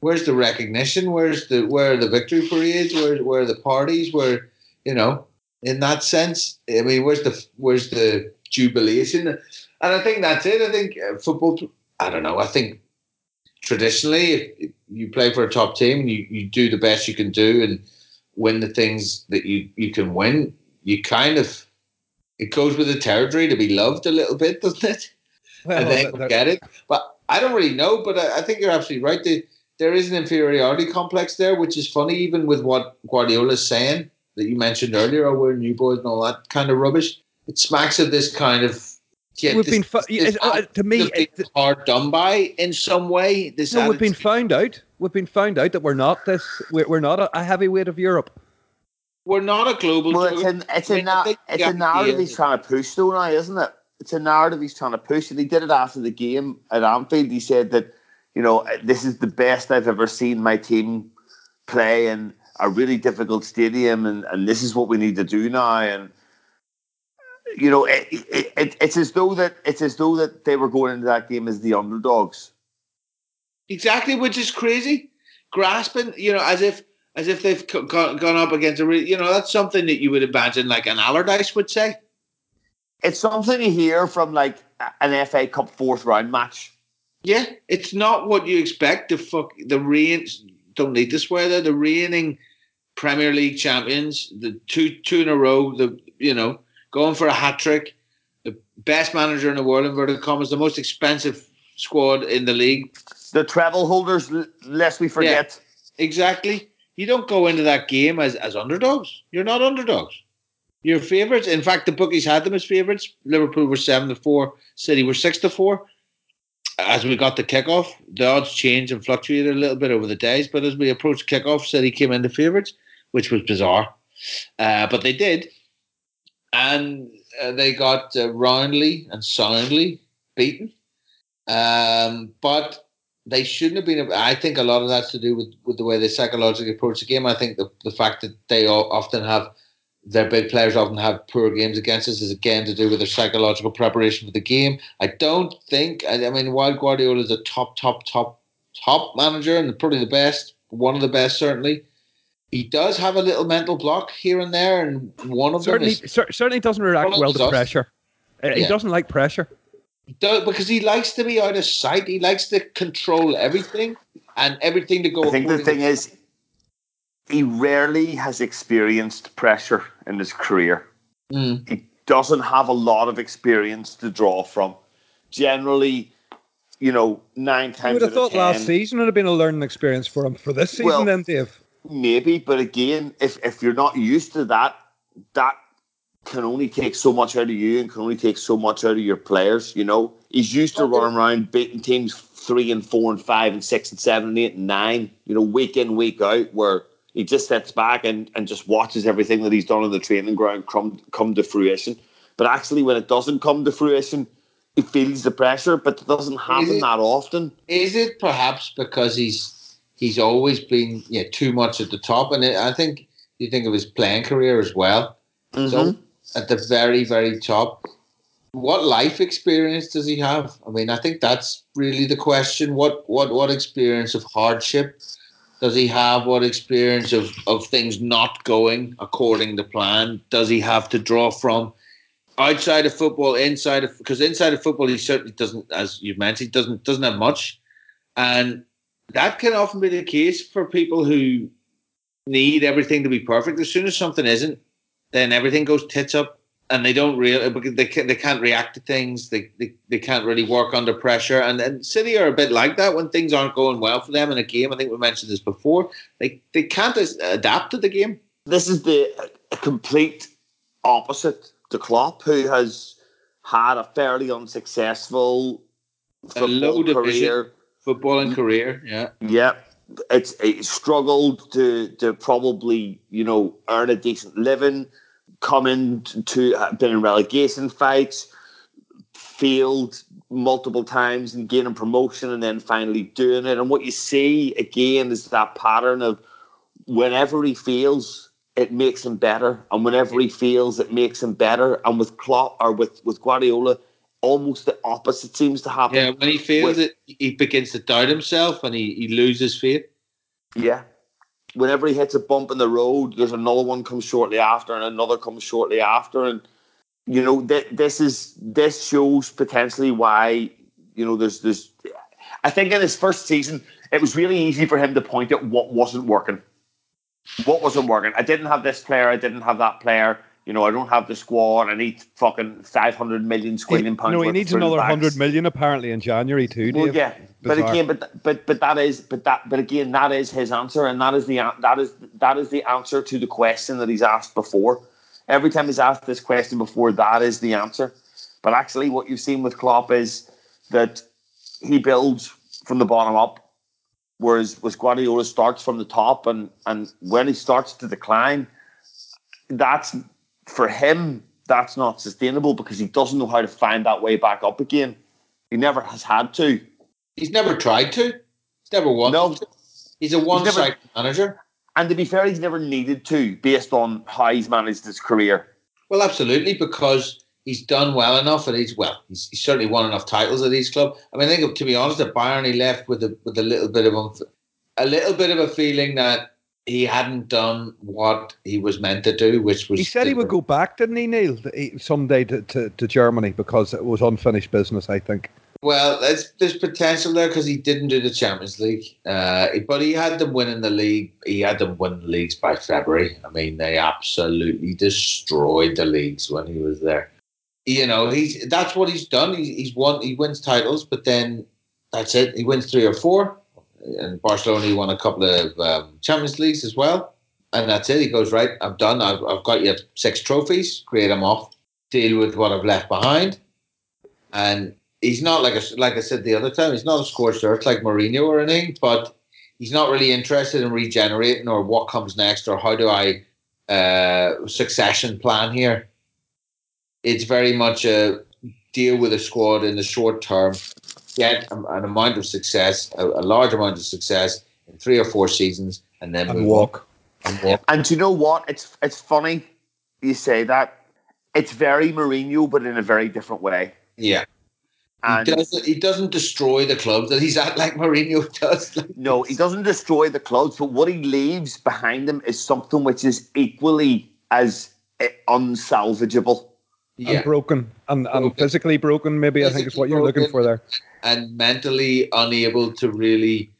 where's the recognition where's the where are the victory parades where, where are the parties where you know in that sense i mean where's the where's the jubilation and i think that's it i think uh, football i don't know i think traditionally, if, you play for a top team you, you do the best you can do and win the things that you, you can win, you kind of it goes with the territory to be loved a little bit, doesn't it? and then there- get it. But I don't really know, but I, I think you're absolutely right. The, there is an inferiority complex there, which is funny, even with what Guardiola is saying that you mentioned earlier. Oh, we're new boys and all that kind of rubbish. It smacks of this kind of. Yeah, we've this, been fu- this uh, to me it, hard done by in some way. This no, we've been found out. We've been found out that we're not this. We're, we're not a, a heavyweight of Europe. We're not a global. Well, it's a it's a, na- it's a narrative he's trying to push though now, isn't it? It's a narrative he's trying to push, and he did it after the game at Anfield. He said that you know this is the best I've ever seen my team play in a really difficult stadium, and, and this is what we need to do now. And you know, it, it, it, it's as though that it's as though that they were going into that game as the underdogs. Exactly, which is crazy. Grasping, you know, as if as if they've gone up against a, you know, that's something that you would imagine like an Allardyce would say. It's something you hear from like an FA Cup fourth round match. Yeah, it's not what you expect. The fuck, the reign don't need to swear there. The reigning Premier League champions, the two two in a row, the you know, going for a hat trick, the best manager in the world, inverted commas, the most expensive squad in the league. The treble holders, lest we forget. Yeah, exactly you don't go into that game as, as underdogs. You're not underdogs. You're favourites. In fact, the bookies had them as favourites. Liverpool were seven to four. City were six to four. As we got the kickoff, the odds changed and fluctuated a little bit over the days. But as we approached kickoff, City came into favourites, which was bizarre. Uh, but they did, and uh, they got uh, roundly and soundly beaten. Um, but they shouldn't have been. I think a lot of that's to do with, with the way they psychologically approach the game. I think the, the fact that they often have their big players often have poor games against us is again to do with their psychological preparation for the game. I don't think. I, I mean, while Guardiola is a top, top, top, top manager and probably the best, one of the best certainly. He does have a little mental block here and there, and one of certainly, them is, certainly doesn't react well to pressure. Uh, he doesn't like pressure because he likes to be out of sight. He likes to control everything and everything to go. I think the thing is, he rarely has experienced pressure in his career. Mm. He doesn't have a lot of experience to draw from. Generally, you know, nine times. I would have thought 10, last season would have been a learning experience for him for this season, well, then, Dave. Maybe, but again, if if you're not used to that, that can only take so much out of you and can only take so much out of your players. You know, he's used to running around beating teams three and four and five and six and seven and eight and nine. You know, week in week out, where he just sits back and, and just watches everything that he's done on the training ground come come to fruition. But actually, when it doesn't come to fruition, he feels the pressure. But it doesn't happen it, that often. Is it perhaps because he's he's always been yeah too much at the top, and it, I think you think of his playing career as well. Mm-hmm. So at the very, very top. What life experience does he have? I mean, I think that's really the question. What what what experience of hardship does he have? What experience of, of things not going according to plan does he have to draw from? Outside of football, inside of because inside of football he certainly doesn't, as you mentioned, he doesn't doesn't have much, and that can often be the case for people who need everything to be perfect. As soon as something isn't, then everything goes tits up and they don't really uh, they can't, they can't react to things. They, they they can't really work under pressure. And and City are a bit like that when things aren't going well for them in a game. I think we mentioned this before. They they can't adapt to the game. This is the complete opposite to Klopp who has had a fairly unsuccessful football career footballing career yeah yeah it's it struggled to to probably you know earn a decent living coming to uh, been in relegation fights, failed multiple times and gaining promotion and then finally doing it. And what you see again is that pattern of whenever he fails, it makes him better. And whenever he fails, it makes him better. And with Klopp or with, with Guardiola, almost the opposite seems to happen. Yeah, when he fails with, it, he begins to doubt himself and he, he loses faith. Yeah, whenever he hits a bump in the road, there's another one comes shortly after, and another comes shortly after, and you know th- this is this shows potentially why you know there's this. I think in his first season, it was really easy for him to point at what wasn't working. What wasn't working? I didn't have this player. I didn't have that player. You know, I don't have the squad. I need fucking five hundred million squillion pounds. no, he needs another hundred million apparently in January too. Well, Dave. yeah, but again, but but but that is, but that, but again, that is his answer, and that is the that is that is the answer to the question that he's asked before. Every time he's asked this question before, that is the answer. But actually, what you've seen with Klopp is that he builds from the bottom up, whereas was Guardiola starts from the top, and and when he starts to decline, that's for him. That's not sustainable because he doesn't know how to find that way back up again. He never has had to. He's never tried to. He's never wanted No. to. He's a one-sided manager. And to be fair, he's never needed to, based on how he's managed his career. Well, absolutely, because he's done well enough, and he's well, he's, he's certainly won enough titles at his club. I mean, I think to be honest, at Bayern, he left with a with a little bit of a, a little bit of a feeling that he hadn't done what he was meant to do, which was He said he would go back, didn't he, Neil, someday to, to, to Germany because it was unfinished business. I think. Well, there's, there's potential there because he didn't do the Champions League, uh, but he had them winning the league. He had them win the leagues by February. I mean, they absolutely destroyed the leagues when he was there. You know, he's that's what he's done. He's, he's won. He wins titles, but then that's it. He wins three or four. And Barcelona, he won a couple of um, Champions Leagues as well, and that's it. He goes right. I'm done. I've, I've got you six trophies. Create them off. Deal with what I've left behind, and he's not like a, like I said the other time. He's not a scorched earth like Mourinho or anything, but he's not really interested in regenerating or what comes next or how do I uh, succession plan here. It's very much a deal with a squad in the short term, get an amount of success, a, a large amount of success in three or four seasons, and then And move walk. on and walk. And do you know what? It's it's funny you say that. It's very Mourinho, but in a very different way. Yeah, And he doesn't. He doesn't destroy the clubs that he's at like Mourinho [laughs] does. Like, no, he doesn't destroy the clubs, but what he leaves behind him is something which is equally as eh, unsalvageable. Yeah. And broken and, and Broken. physically broken. Maybe I think is what you're looking for there. and mentally unable to really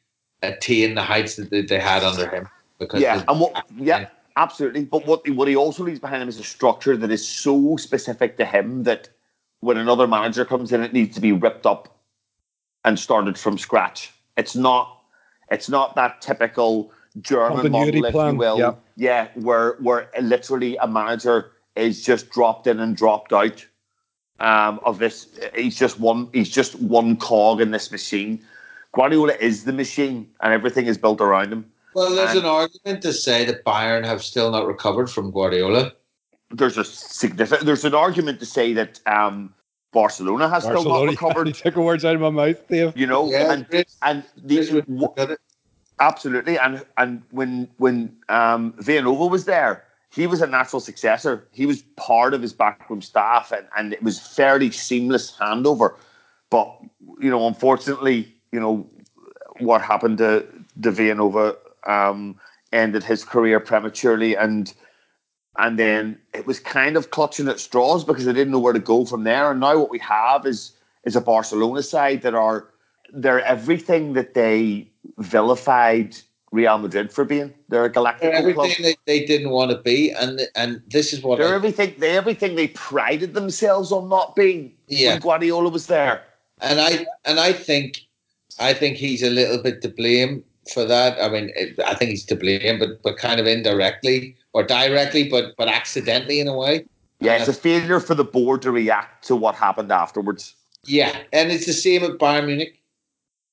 attain the heights that they, they had under him. Because Yeah, and what? Yeah, absolutely. But what what he also leaves behind him is a structure that is so specific to him that when another manager comes in, it needs to be ripped up and started from scratch. It's not. It's not that typical German Continuity model, if plan, you will. yeah. yeah, where where literally a manager is just dropped in and dropped out. Um, of this, he's just one. He's just one cog in this machine. Guardiola is the machine, and everything is built around him. well, there's and- an argument to say that Bayern have still not recovered from Guardiola. there's a significant there's an argument to say that um, Barcelona has still not Barcelona. [laughs] You recovered. took words out of my mouth, Dave. You know, Yeah, and Chris- and Chris the, would w- look at it. absolutely, and and when when um, Vilanova was there, he was a natural successor. He was part of his backroom staff, and and it was fairly seamless handover. But you know, unfortunately, you know what happened to to Vilanova um, ended his career prematurely, and and then it was kind of clutching at straws because they didn't know where to go from there. And now what we have is is a Barcelona side that are they're everything that they vilified Real Madrid for being. They're a galactic club. everything they, they didn't want to be, and and this is what They're I, everything. They everything they prided themselves on not being Yeah. when Guardiola was there. and I and I think I think he's a little bit to blame for that. I mean, it, I think he's to blame, but but kind of indirectly or directly, but but accidentally in a way. Yeah, it's a failure for the board to react to what happened afterwards. Yeah, and it's the same at Bayern Munich.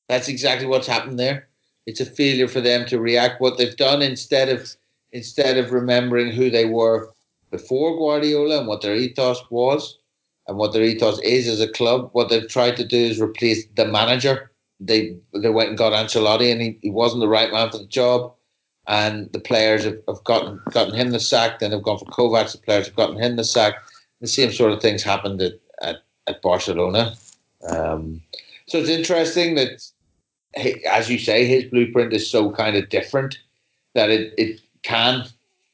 That's exactly what's happened there. It's a failure for them to react. What they've done instead of instead of remembering who they were before Guardiola and what their ethos was and what their ethos is as a club, what they've tried to do is replace the manager. They they went and got Ancelotti, and he, he wasn't the right man for the job. And the players have, have gotten gotten him the sack. Then they've gone for Kovac. The players have gotten him the sack. The same sort of things happened at, at, at Barcelona. Um, so it's interesting that, as you say, his blueprint is so kind of different that it, it can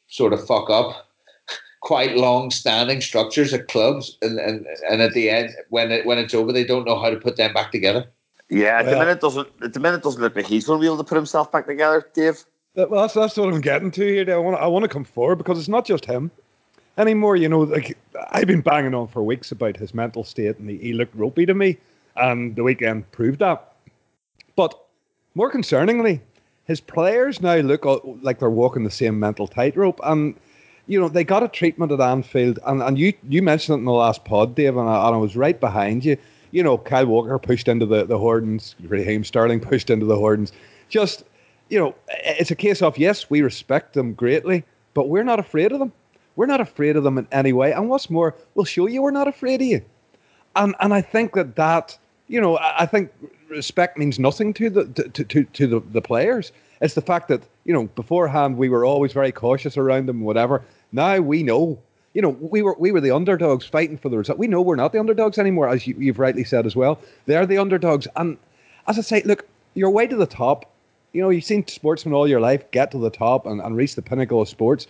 sort of fuck up [laughs] quite long-standing structures at clubs, and, and, and at the end, when it, when it's over, they don't know how to put them back together. Yeah, at the minute doesn't at the minute doesn't look like he's going to be able to put himself back together, Dave. That- Well, that's, that's what I'm getting to here. I want I want to come forward because it's not just him. anymore. You know, like I've been banging on for weeks about his mental state, and he, he looked ropey to me, and the weekend proved that. But more concerningly, his players now look like they're walking the same mental tightrope, and you know they got a treatment at Anfield, and, and you you mentioned it in the last pod, Dave, and I, and I was right behind you. You know, Kyle Walker pushed into the the Hordens, Raheem Sterling [laughs] pushed into the Hordens. Just you know, it's a case of yes, we respect them greatly, but we're not afraid of them. We're not afraid of them in any way. And what's more, we'll show you we're not afraid of you. And and I think that that you know, I think respect means nothing to the to, to, to the, the players. It's the fact that, you know, beforehand we were always very cautious around them, whatever. Now we know. You know, we were we were the underdogs fighting for the result. We know we're not the underdogs anymore, as you, you've rightly said as well. They're the underdogs. And as I say, look, your way to the top, you know, you've seen sportsmen all your life get to the top and, and reach the pinnacle of sports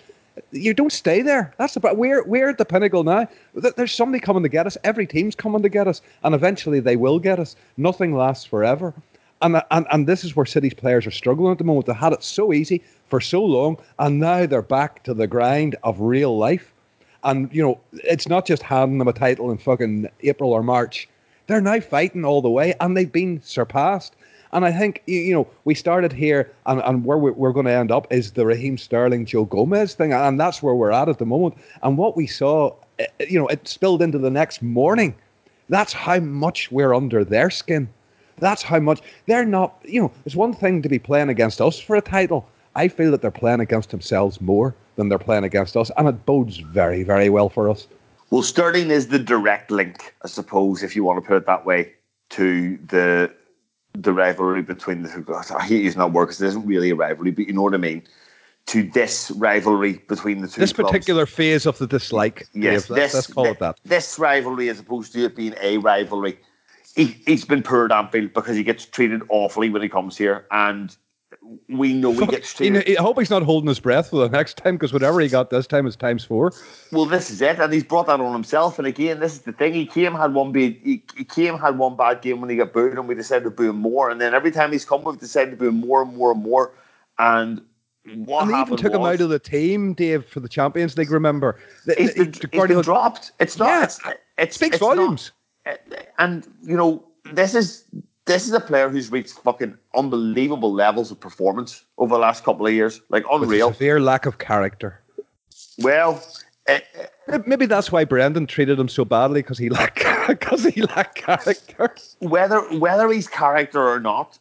you don't stay there. That's about we're we're at the pinnacle now. There's somebody coming to get us. Every team's coming to get us, and eventually they will get us. Nothing lasts forever, and and and this is where City's players are struggling at the moment. They had it so easy for so long, and now they're back to the grind of real life. And you know, it's not just handing them a title in fucking April or March. They're now fighting all the way, and they've been surpassed. And I think, you know, we started here, and, and where we're, going to end up is the Raheem Sterling, Joe Gomez thing. And that's where we're at at the moment. And what we saw, eh, eh, you know, it spilled into the next morning. That's how much we're under their skin. That's how much they're not, you know, it's one thing to be playing against us for a title. I feel that they're playing against themselves more than they're playing against us. And it bodes very, very well for us. Well, Sterling is the direct link, I suppose, if you want to put it that way, to the the rivalry between the two. I hate using that word because it isn't really a rivalry, but you know what I mean. To this rivalry between the two. This clubs. particular phase of the dislike. Yes, Dave, this, let's call it that. This rivalry, as opposed to it being a rivalry, he, he's been poor at Anfield because he gets treated awfully when he comes here, and we know Fuck, he [laughs] gets. You know, I hope he's not holding his breath for the next [laughs] time because whatever he got this time is times four. Well, this is it, and he's brought that on himself. And again, this is the thing: he came had one bad, he, he came had one bad game when he got booed, and we decided to boo him more. And then every time he's come, we've decided to boo him more and more and more. And what and they even took was, him out of the team, Dave, for the Champions League. Remember, he's been, he's been dropped. It's not. Yeah, it's, it's, speaks it's volumes. Not, and you know, this is this is a player who's reached fucking unbelievable levels of performance over the last couple of years, like unreal. Severe lack of character. Well, uh, maybe that's why Brendan treated him so badly because he [laughs] lacked because he lacked character. Whether whether he's character or not,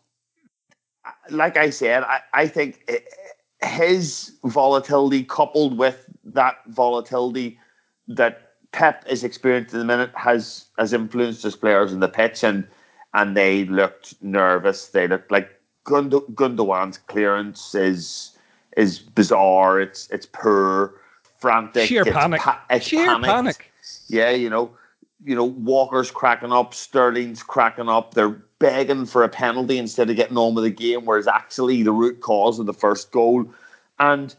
like I said, I, I think his volatility coupled with that volatility that Pep is experiencing in the minute has has influenced his players in the pitch and and they looked nervous. They looked like Gund- Gundogan's clearance is is bizarre. It's it's poor, frantic. Sheer panic. Pa- Sheer panicked. panic. Yeah, you know, you know, Walker's cracking up, Sterling's cracking up. They're begging for a penalty instead of getting on with the game, whereas actually the root cause of the first goal, and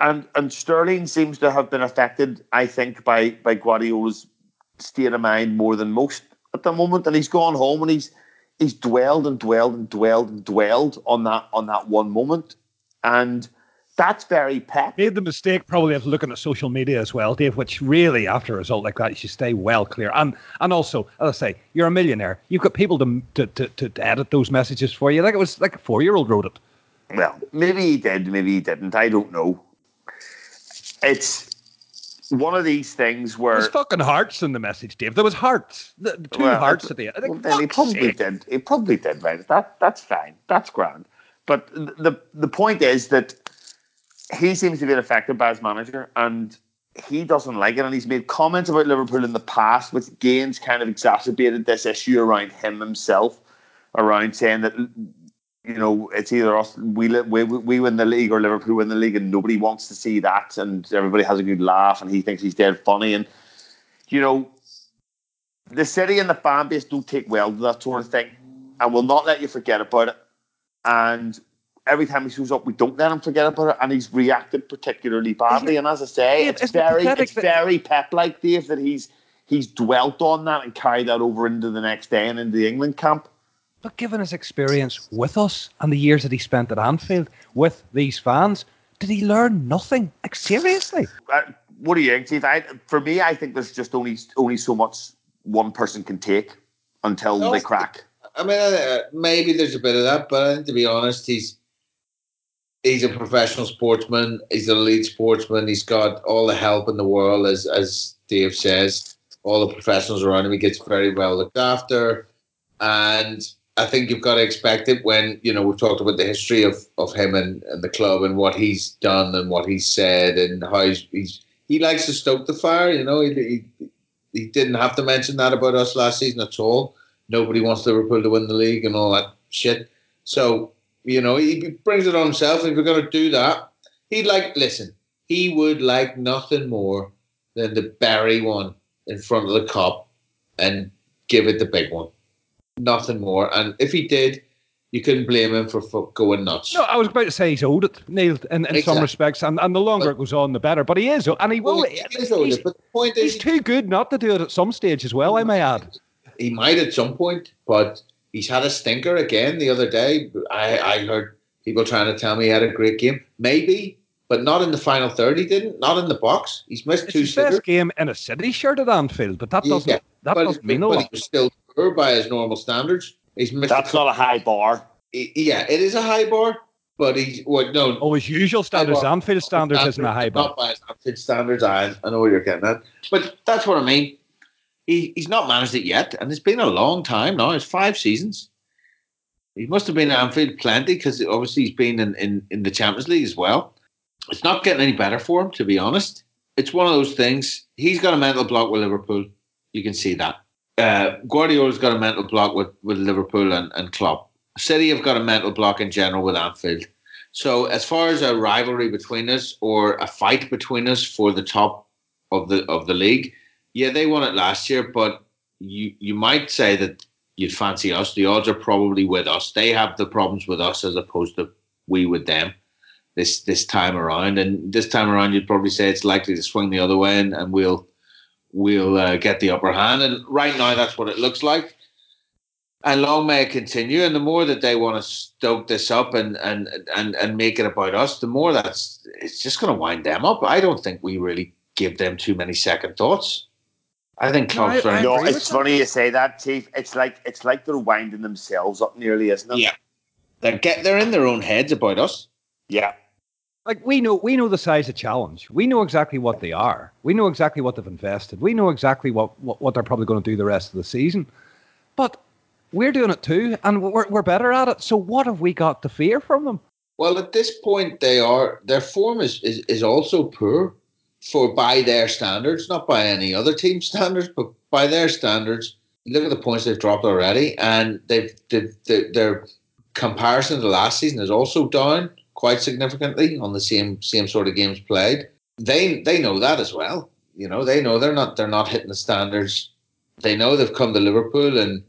and and Sterling seems to have been affected, I think, by by Guardiola's state of mind more than most at the moment, and he's gone home and he's he's dwelled and dwelled and dwelled and dwelled on that on that one moment, and that's very Pep. Made the mistake probably of looking at social media as well, Dave. Which really, after a result like that, you should stay well clear. And and also, as I say, you're a millionaire. You've got people to to, to, to edit those messages for you. Like it was like a four year old wrote it. Well, maybe he did, maybe he didn't. I don't know. It's one of these things where there's fucking hearts in the message, Dave. There was hearts, the, two well, hearts at the end. Well, then he probably sake. did. He probably did right. That that's fine. That's grand. But the the point is that he seems to be affected by his manager, and he doesn't like it. And he's made comments about Liverpool in the past, which Gaines kind of exacerbated this issue around him himself, around saying that you know, it's either us we, we we win the league or Liverpool win the league, and nobody wants to see that, and everybody has a good laugh, and he thinks he's dead funny, and you know, the city and the fan base don't take well to that sort of thing, and will not let you forget about it. And every time he shows up, we don't let him forget about it, and he's reacted particularly badly. And as I say, it's, it's very it's very Pep like Dave that he's he's dwelt on that and carried that over into the next day and into the England camp. But given his experience with us and the years that he spent at Anfield with these fans, did he learn nothing? Like seriously? Uh, what do you think, Chief? I, for me, I think there's just only only so much one person can take until No, they crack. I mean, uh, maybe there's a bit of that, but I think to be honest, he's he's a professional sportsman. He's an elite sportsman. He's got all the help in the world, as as Dave says. All the professionals around him. He gets very well looked after, and I think you've got to expect it when you know we've talked about the history of of him and, and the club and what he's done and what he's said and how he's, he's he likes to stoke the fire. You know, he, he he didn't have to mention that about us last season at all. Nobody wants Liverpool to win the league and all that shit. So you know, he brings it on himself. If we're going to do that, he'd like listen. He would like nothing more than to bury one in front of the Kop and give it the big one. Nothing more. And if he did, you couldn't blame him for, for going nuts. No, I was about to say he's old, it, Neil, in, in some respects, and, and the longer But- it goes on, the better. But he is, and he will. Well, he is he's, but the point he's is, too good not to do it at some stage as well. I may add. he might at some point, but he's had a stinker again the other day. I, I heard people trying to tell me he had a great game. Maybe, but not in the final third. He didn't. Not in the box. He's missed It's two his best game in a City shirt at Anfield, but that doesn't Yeah, that doesn't mean a but lot. he was still poor by his normal standards. He's missed. That's not a high bar. a, yeah, it is a high bar, but he's what? No, Oh, his usual standards, bar. Anfield standards, isn't a high bar. Not by his Anfield standards. I, I know what you're getting at, but that's what I mean. He, he's not managed it yet, and it's been a long time now. It's five seasons. He must have been at Anfield plenty because obviously he's been in, in, in the Champions League as well. It's not getting any better for him, to be honest. It's one of those things. He's got a mental block with Liverpool. You can see that. Uh, Guardiola's got a mental block with, with Liverpool and, and Klopp. City have got a mental block in general with Anfield. So as far as a rivalry between us or a fight between us for the top of the of the league, yeah, they won it last year, but you you might say that you'd fancy us. The odds are probably with us. They have the problems with us as opposed to we with them this this time around. And this time around, you'd probably say it's likely to swing the other way, and, and we'll we'll uh, get the upper hand. And right now, that's what it looks like. And long may it continue. And the more that they want to stoke this up and and and and make it about us, the more that's it's just going to wind them up. I don't think we really give them too many second thoughts. I think No, I- Klopp's I No, it's with funny you say that, Chief. It's like it's like they're winding themselves up nearly, isn't it? Yeah. they're get they're in their own heads about us. Yeah. Like we know, we know the size of challenge. We know exactly what they are. We know exactly what they've invested. We know exactly what what, what they're probably going to do the rest of the season. But we're doing it too, and we're we're better at it. So what have we got to fear from them? Well, at this point, they are their form is, is, is also poor for by their standards, not by any other team standards, but by their standards. Look at the points they've dropped already, and they've, they've, they their comparison to last season is also down quite significantly on the same same sort of games played. They they know that as well. You know, they know they're not they're not hitting the standards. They know they've come to Liverpool, and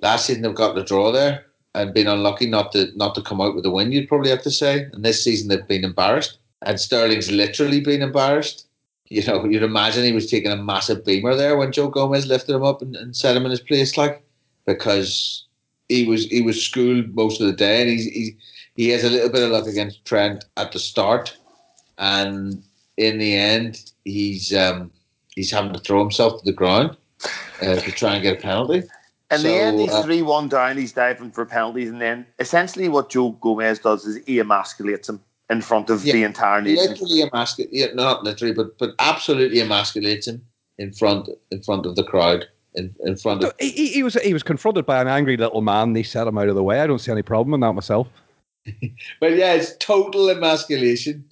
last season they've got the draw there and been unlucky not to not to come out with a win. You'd probably have to say. And this season they've been embarrassed, and Sterling's literally been embarrassed. You know, you'd imagine he was taking a massive beamer there when Joe Gomez lifted him up and, and set him in his place, like because he was he was schooled most of the day, and he's, he he has a little bit of luck against Trent at the start, and in the end he's um, he's having to throw himself to the ground uh, to try and get a penalty. In So, the end, he's uh, 3 1 down, he's diving for penalties, and then essentially what Joe Gomez does is he emasculates him in front of Yeah, the entire nation. literally emasculate, yeah, not literally, but but absolutely emasculates him in front in front of the crowd, in, in front of He, he, he was he was confronted by an angry little man. And he set him out of the way. I don't see any problem in that myself. [laughs] But yeah, it's total emasculation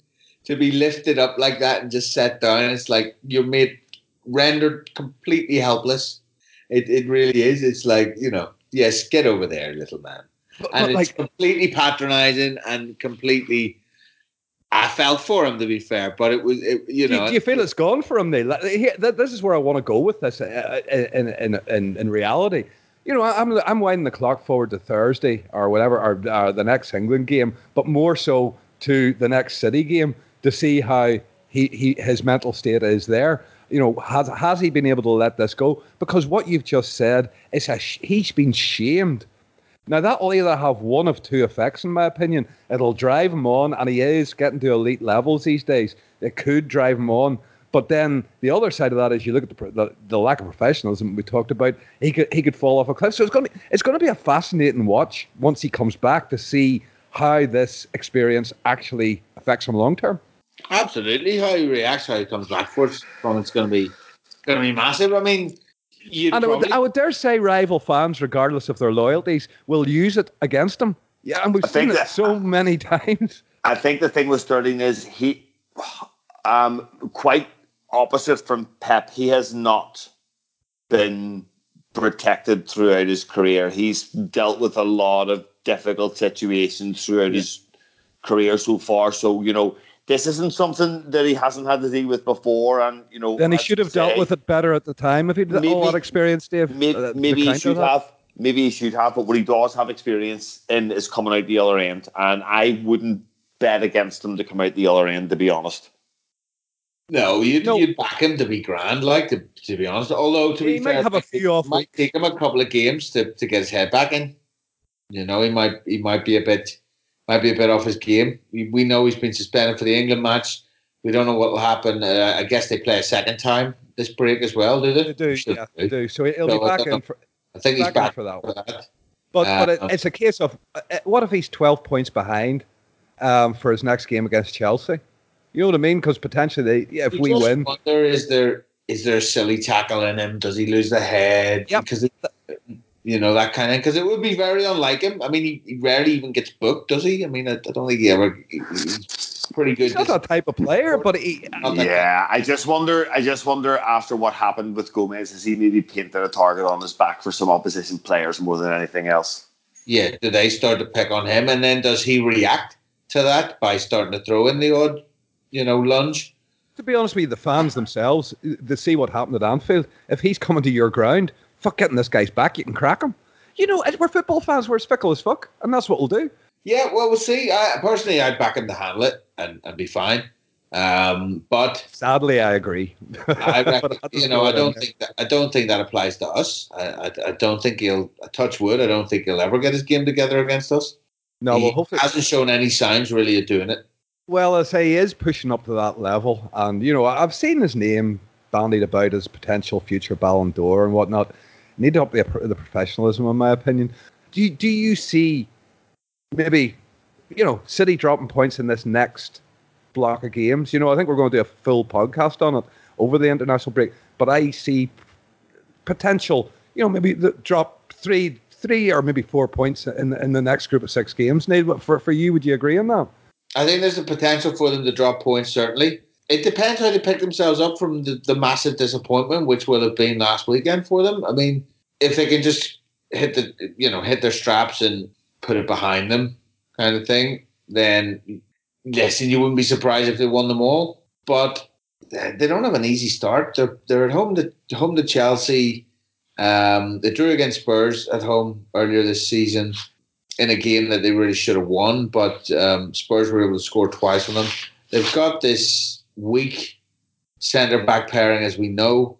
to be lifted up like that and just set down. It's like you're made rendered completely helpless. It it really is. It's like you know, yes, get over there, little man. But, And but it's like, completely patronising and completely. I felt for him to be fair, but it was it, you do, know. do you feel it's gone for him? Like, here, th- this is where I want to go with this. uh, In in in, in reality, you know, I'm I'm winding the clock forward to Thursday or whatever, or uh, the next England game, but more so to the next City game to see how he, he his mental state is there. You know, has has he been able to let this go? Because what you've just said is a sh- he's been shamed. Now that will either have one of two effects, in my opinion. It'll drive him on, and he is getting to elite levels these days. It could drive him on, But then the other side of that is you look at the, the, the lack of professionalism we talked about. He could he could fall off a cliff. So it's going to be, it's going to be a fascinating watch once he comes back to see how this experience actually affects him long term. Absolutely, how he reacts, how he comes back for it, from it's going to be going to be massive. I mean, and probably... I, would, I would dare say rival fans, regardless of their loyalties, will use it against him. Yeah, and we've I seen it that, so many [laughs] times. I think the thing with Sterling is he, um, quite opposite from Pep, he has not been protected throughout his career. He's dealt with a lot of difficult situations throughout yeah. his career so far. So, you know, this isn't something that he hasn't had to deal with before. And, you know, then he should have say, dealt with it better at the time if he'd maybe, all that experience, Dave. Maybe, uh, maybe he should have. Maybe he should have, but what he does have experience in is coming out the other end. And I wouldn't bet against him to come out the other end, to be honest. No, you'd, no. you'd back him to be grand, like to, to be honest. Although to he be might fair, have a few off might take him a couple of games to, to get his head back in. You know, he might he might be a bit might be a bit off his game. We, we know he's been suspended for the England match. We don't know what will happen. Uh, I guess they play a second time this break as well, do they? They do, yeah, they do. So he'll so be back in for. I think he's back, for that one. But uh, but it, it's a case of uh, what if he's twelve points behind um, for his next game against Chelsea? You know what I mean? Because potentially, they, yeah, if you we win, wonder is there is there a silly tackle in him? Does he lose the head? Yeah, because you know that kind of because it would be very unlike him. I mean, he, he, rarely even gets booked, does he? I mean, I, I don't think he ever. He's pretty good. He's not that type of player, but he. Yeah, I just wonder. I just wonder after what happened with Gomez, has he maybe painted a target on his back for some opposition players more than anything else? Yeah, do they start to pick on him, and then does he react to that by starting to throw in the odd you know, lunge. To be honest with you, the fans themselves, they see what happened at Anfield. If he's coming to your ground, fuck getting this guy's back, you can crack him. You know, we're football fans, we're as fickle as fuck, and that's what we'll do. Yeah, well, we'll see. I, personally, I'd back him to handle it and, and be fine. Um, but sadly, I agree. I [laughs] reckon, you know, I don't think that I don't think that applies to us. I, I, I, don't think he'll touch wood. I don't think he'll ever get his game together against us. No, he well, hopefully hasn't shown any signs really of doing it. Well, I say he is pushing up to that level, and you know I've seen his name bandied about as potential future Ballon d'Or and whatnot. Need to up the, the professionalism, in my opinion. Do you, do you see maybe you know City dropping points in this next block of games? You know, I think we're going to do a full podcast on it over the international break, but I see potential. You know, maybe the drop three, three or maybe four points in in the next group of six games. Neil, for for you, would you agree on that? I think there's a potential for them to drop points, certainly. It depends how they pick themselves up from the, the massive disappointment, which will have been last weekend for them. I mean, if they can just hit the you know, hit their straps and put it behind them kind of thing, then listen, you wouldn't be surprised if they won them all. But they don't have an easy start. They're they're at home to home to Chelsea. Um, they drew against Spurs at home earlier this season in a game that they really should have won, but um, Spurs were able to score twice on them. They've got this weak centre back pairing, as we know.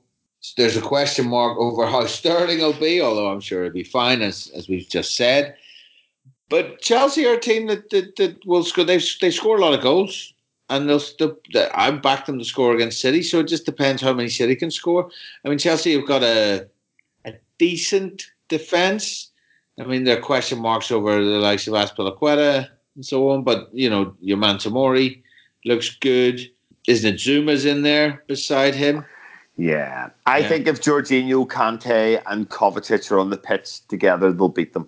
There's a question mark over how Sterling will be, although I'm sure he'll be fine, as as we've just said. But Chelsea are a team that that, that will score. They they score a lot of goals, and they'll. Still, I back them to score against City, so it just depends how many City can score. I mean, Chelsea have got a a decent defense I mean, there are question marks over the likes of Azpilicueta and so on, but you know, your man Tomori looks good. Isn't it Zouma's in there beside him? Yeah, I yeah. think if Jorginho, Kante, and Kovacic are on the pitch together, they'll beat them.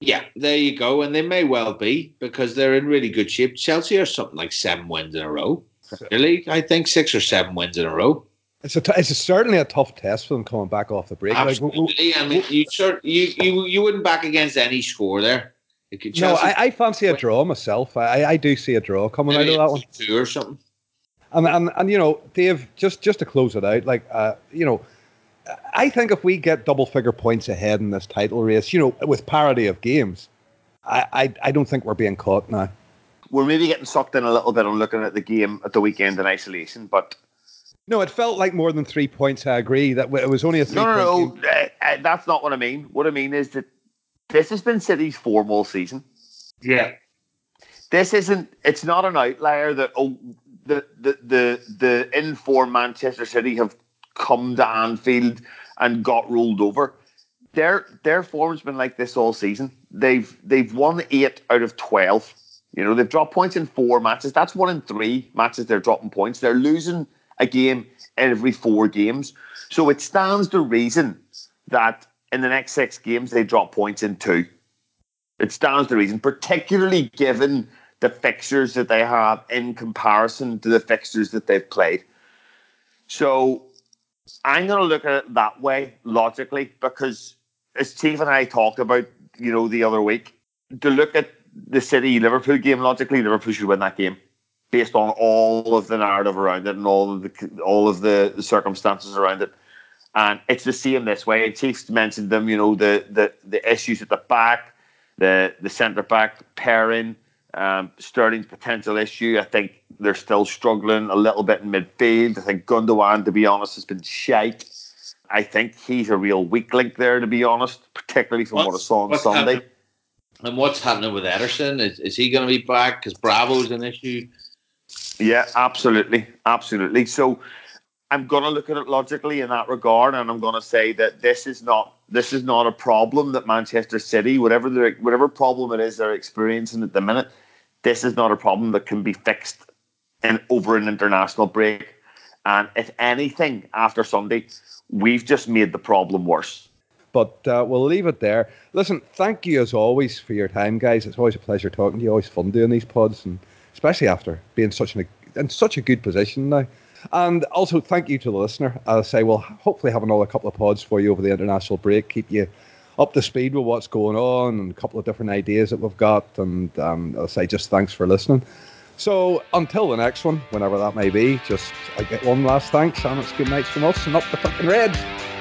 Yeah, there you go, and they may well be because they're in really good shape. Chelsea are something like seven wins in a row. Really, I think six or seven wins in a row. It's a t- it's a certainly a tough test for them coming back off the break. Absolutely. Like, I mean, you, you you you wouldn't back against any score there. no, I, I, fancy a draw myself. I, I do see a draw coming Maybe out of that one. Two or something. And, and and you know, Dave, just just to close it out, like uh, you know, I think if we get double figure points ahead in this title race, you know, with parity of games, I, I, I don't think we're being caught now. We're maybe getting sucked in a little bit on looking at the game at the weekend in isolation, but no, it felt like more than three points. I agree that it was only a three. No, no, no. Uh, uh, that's not what I mean. What I mean is that this has been City's form all season. Yeah. This isn't. It's not an outlier that oh the the the the informed Manchester City have come to Anfield and got rolled over. Their their form's been like this all season. They've they've won eight out of twelve. You know, they've dropped points in four matches. That's one in three matches they're dropping points. They're losing a game every four games. So it stands to reason that in the next six games they drop points in two. It stands to reason, particularly given the fixtures that they have in comparison to the fixtures that they've played. So I'm going to look at it that way logically because, as Chief and I talked about, you know, the other week, to look at the City Liverpool game logically, Liverpool should win that game based on all of the narrative around it and all of the all of the, circumstances around it. And it's the same this way. Chiefs mentioned them, you know, the the the issues at the back, the the centre back pairing, um, Sterling's potential issue. I think they're still struggling a little bit in midfield. I think Gundogan, to be honest, has been shite. I think he's a real weak link there, to be honest, particularly from what's, what I saw on Sunday. Happening? And what's happening with Ederson? Is, is he going to be back? Because Bravo's an issue. Yeah, absolutely, absolutely. So I'm going to look at it logically in that regard, and I'm going to say that this is not this is not a problem that Manchester City, whatever the whatever problem it is they're experiencing at the minute, this is not a problem that can be fixed in over an international break. And if anything, after Sunday, we've just made the problem worse. But uh, we'll leave it there. Listen, thank you as always for your time, guys. It's always a pleasure talking to you. Always fun doing these pods, and especially after being such an, in such a good position now. And also, thank you to the listener. I'll say we'll hopefully have another couple of pods for you over the international break, keep you up to speed with what's going on and a couple of different ideas that we've got. And um, I'll say just thanks for listening. So until the next one, whenever that may be, just I get one last thanks, and it's good nights from us and up the fucking Reds.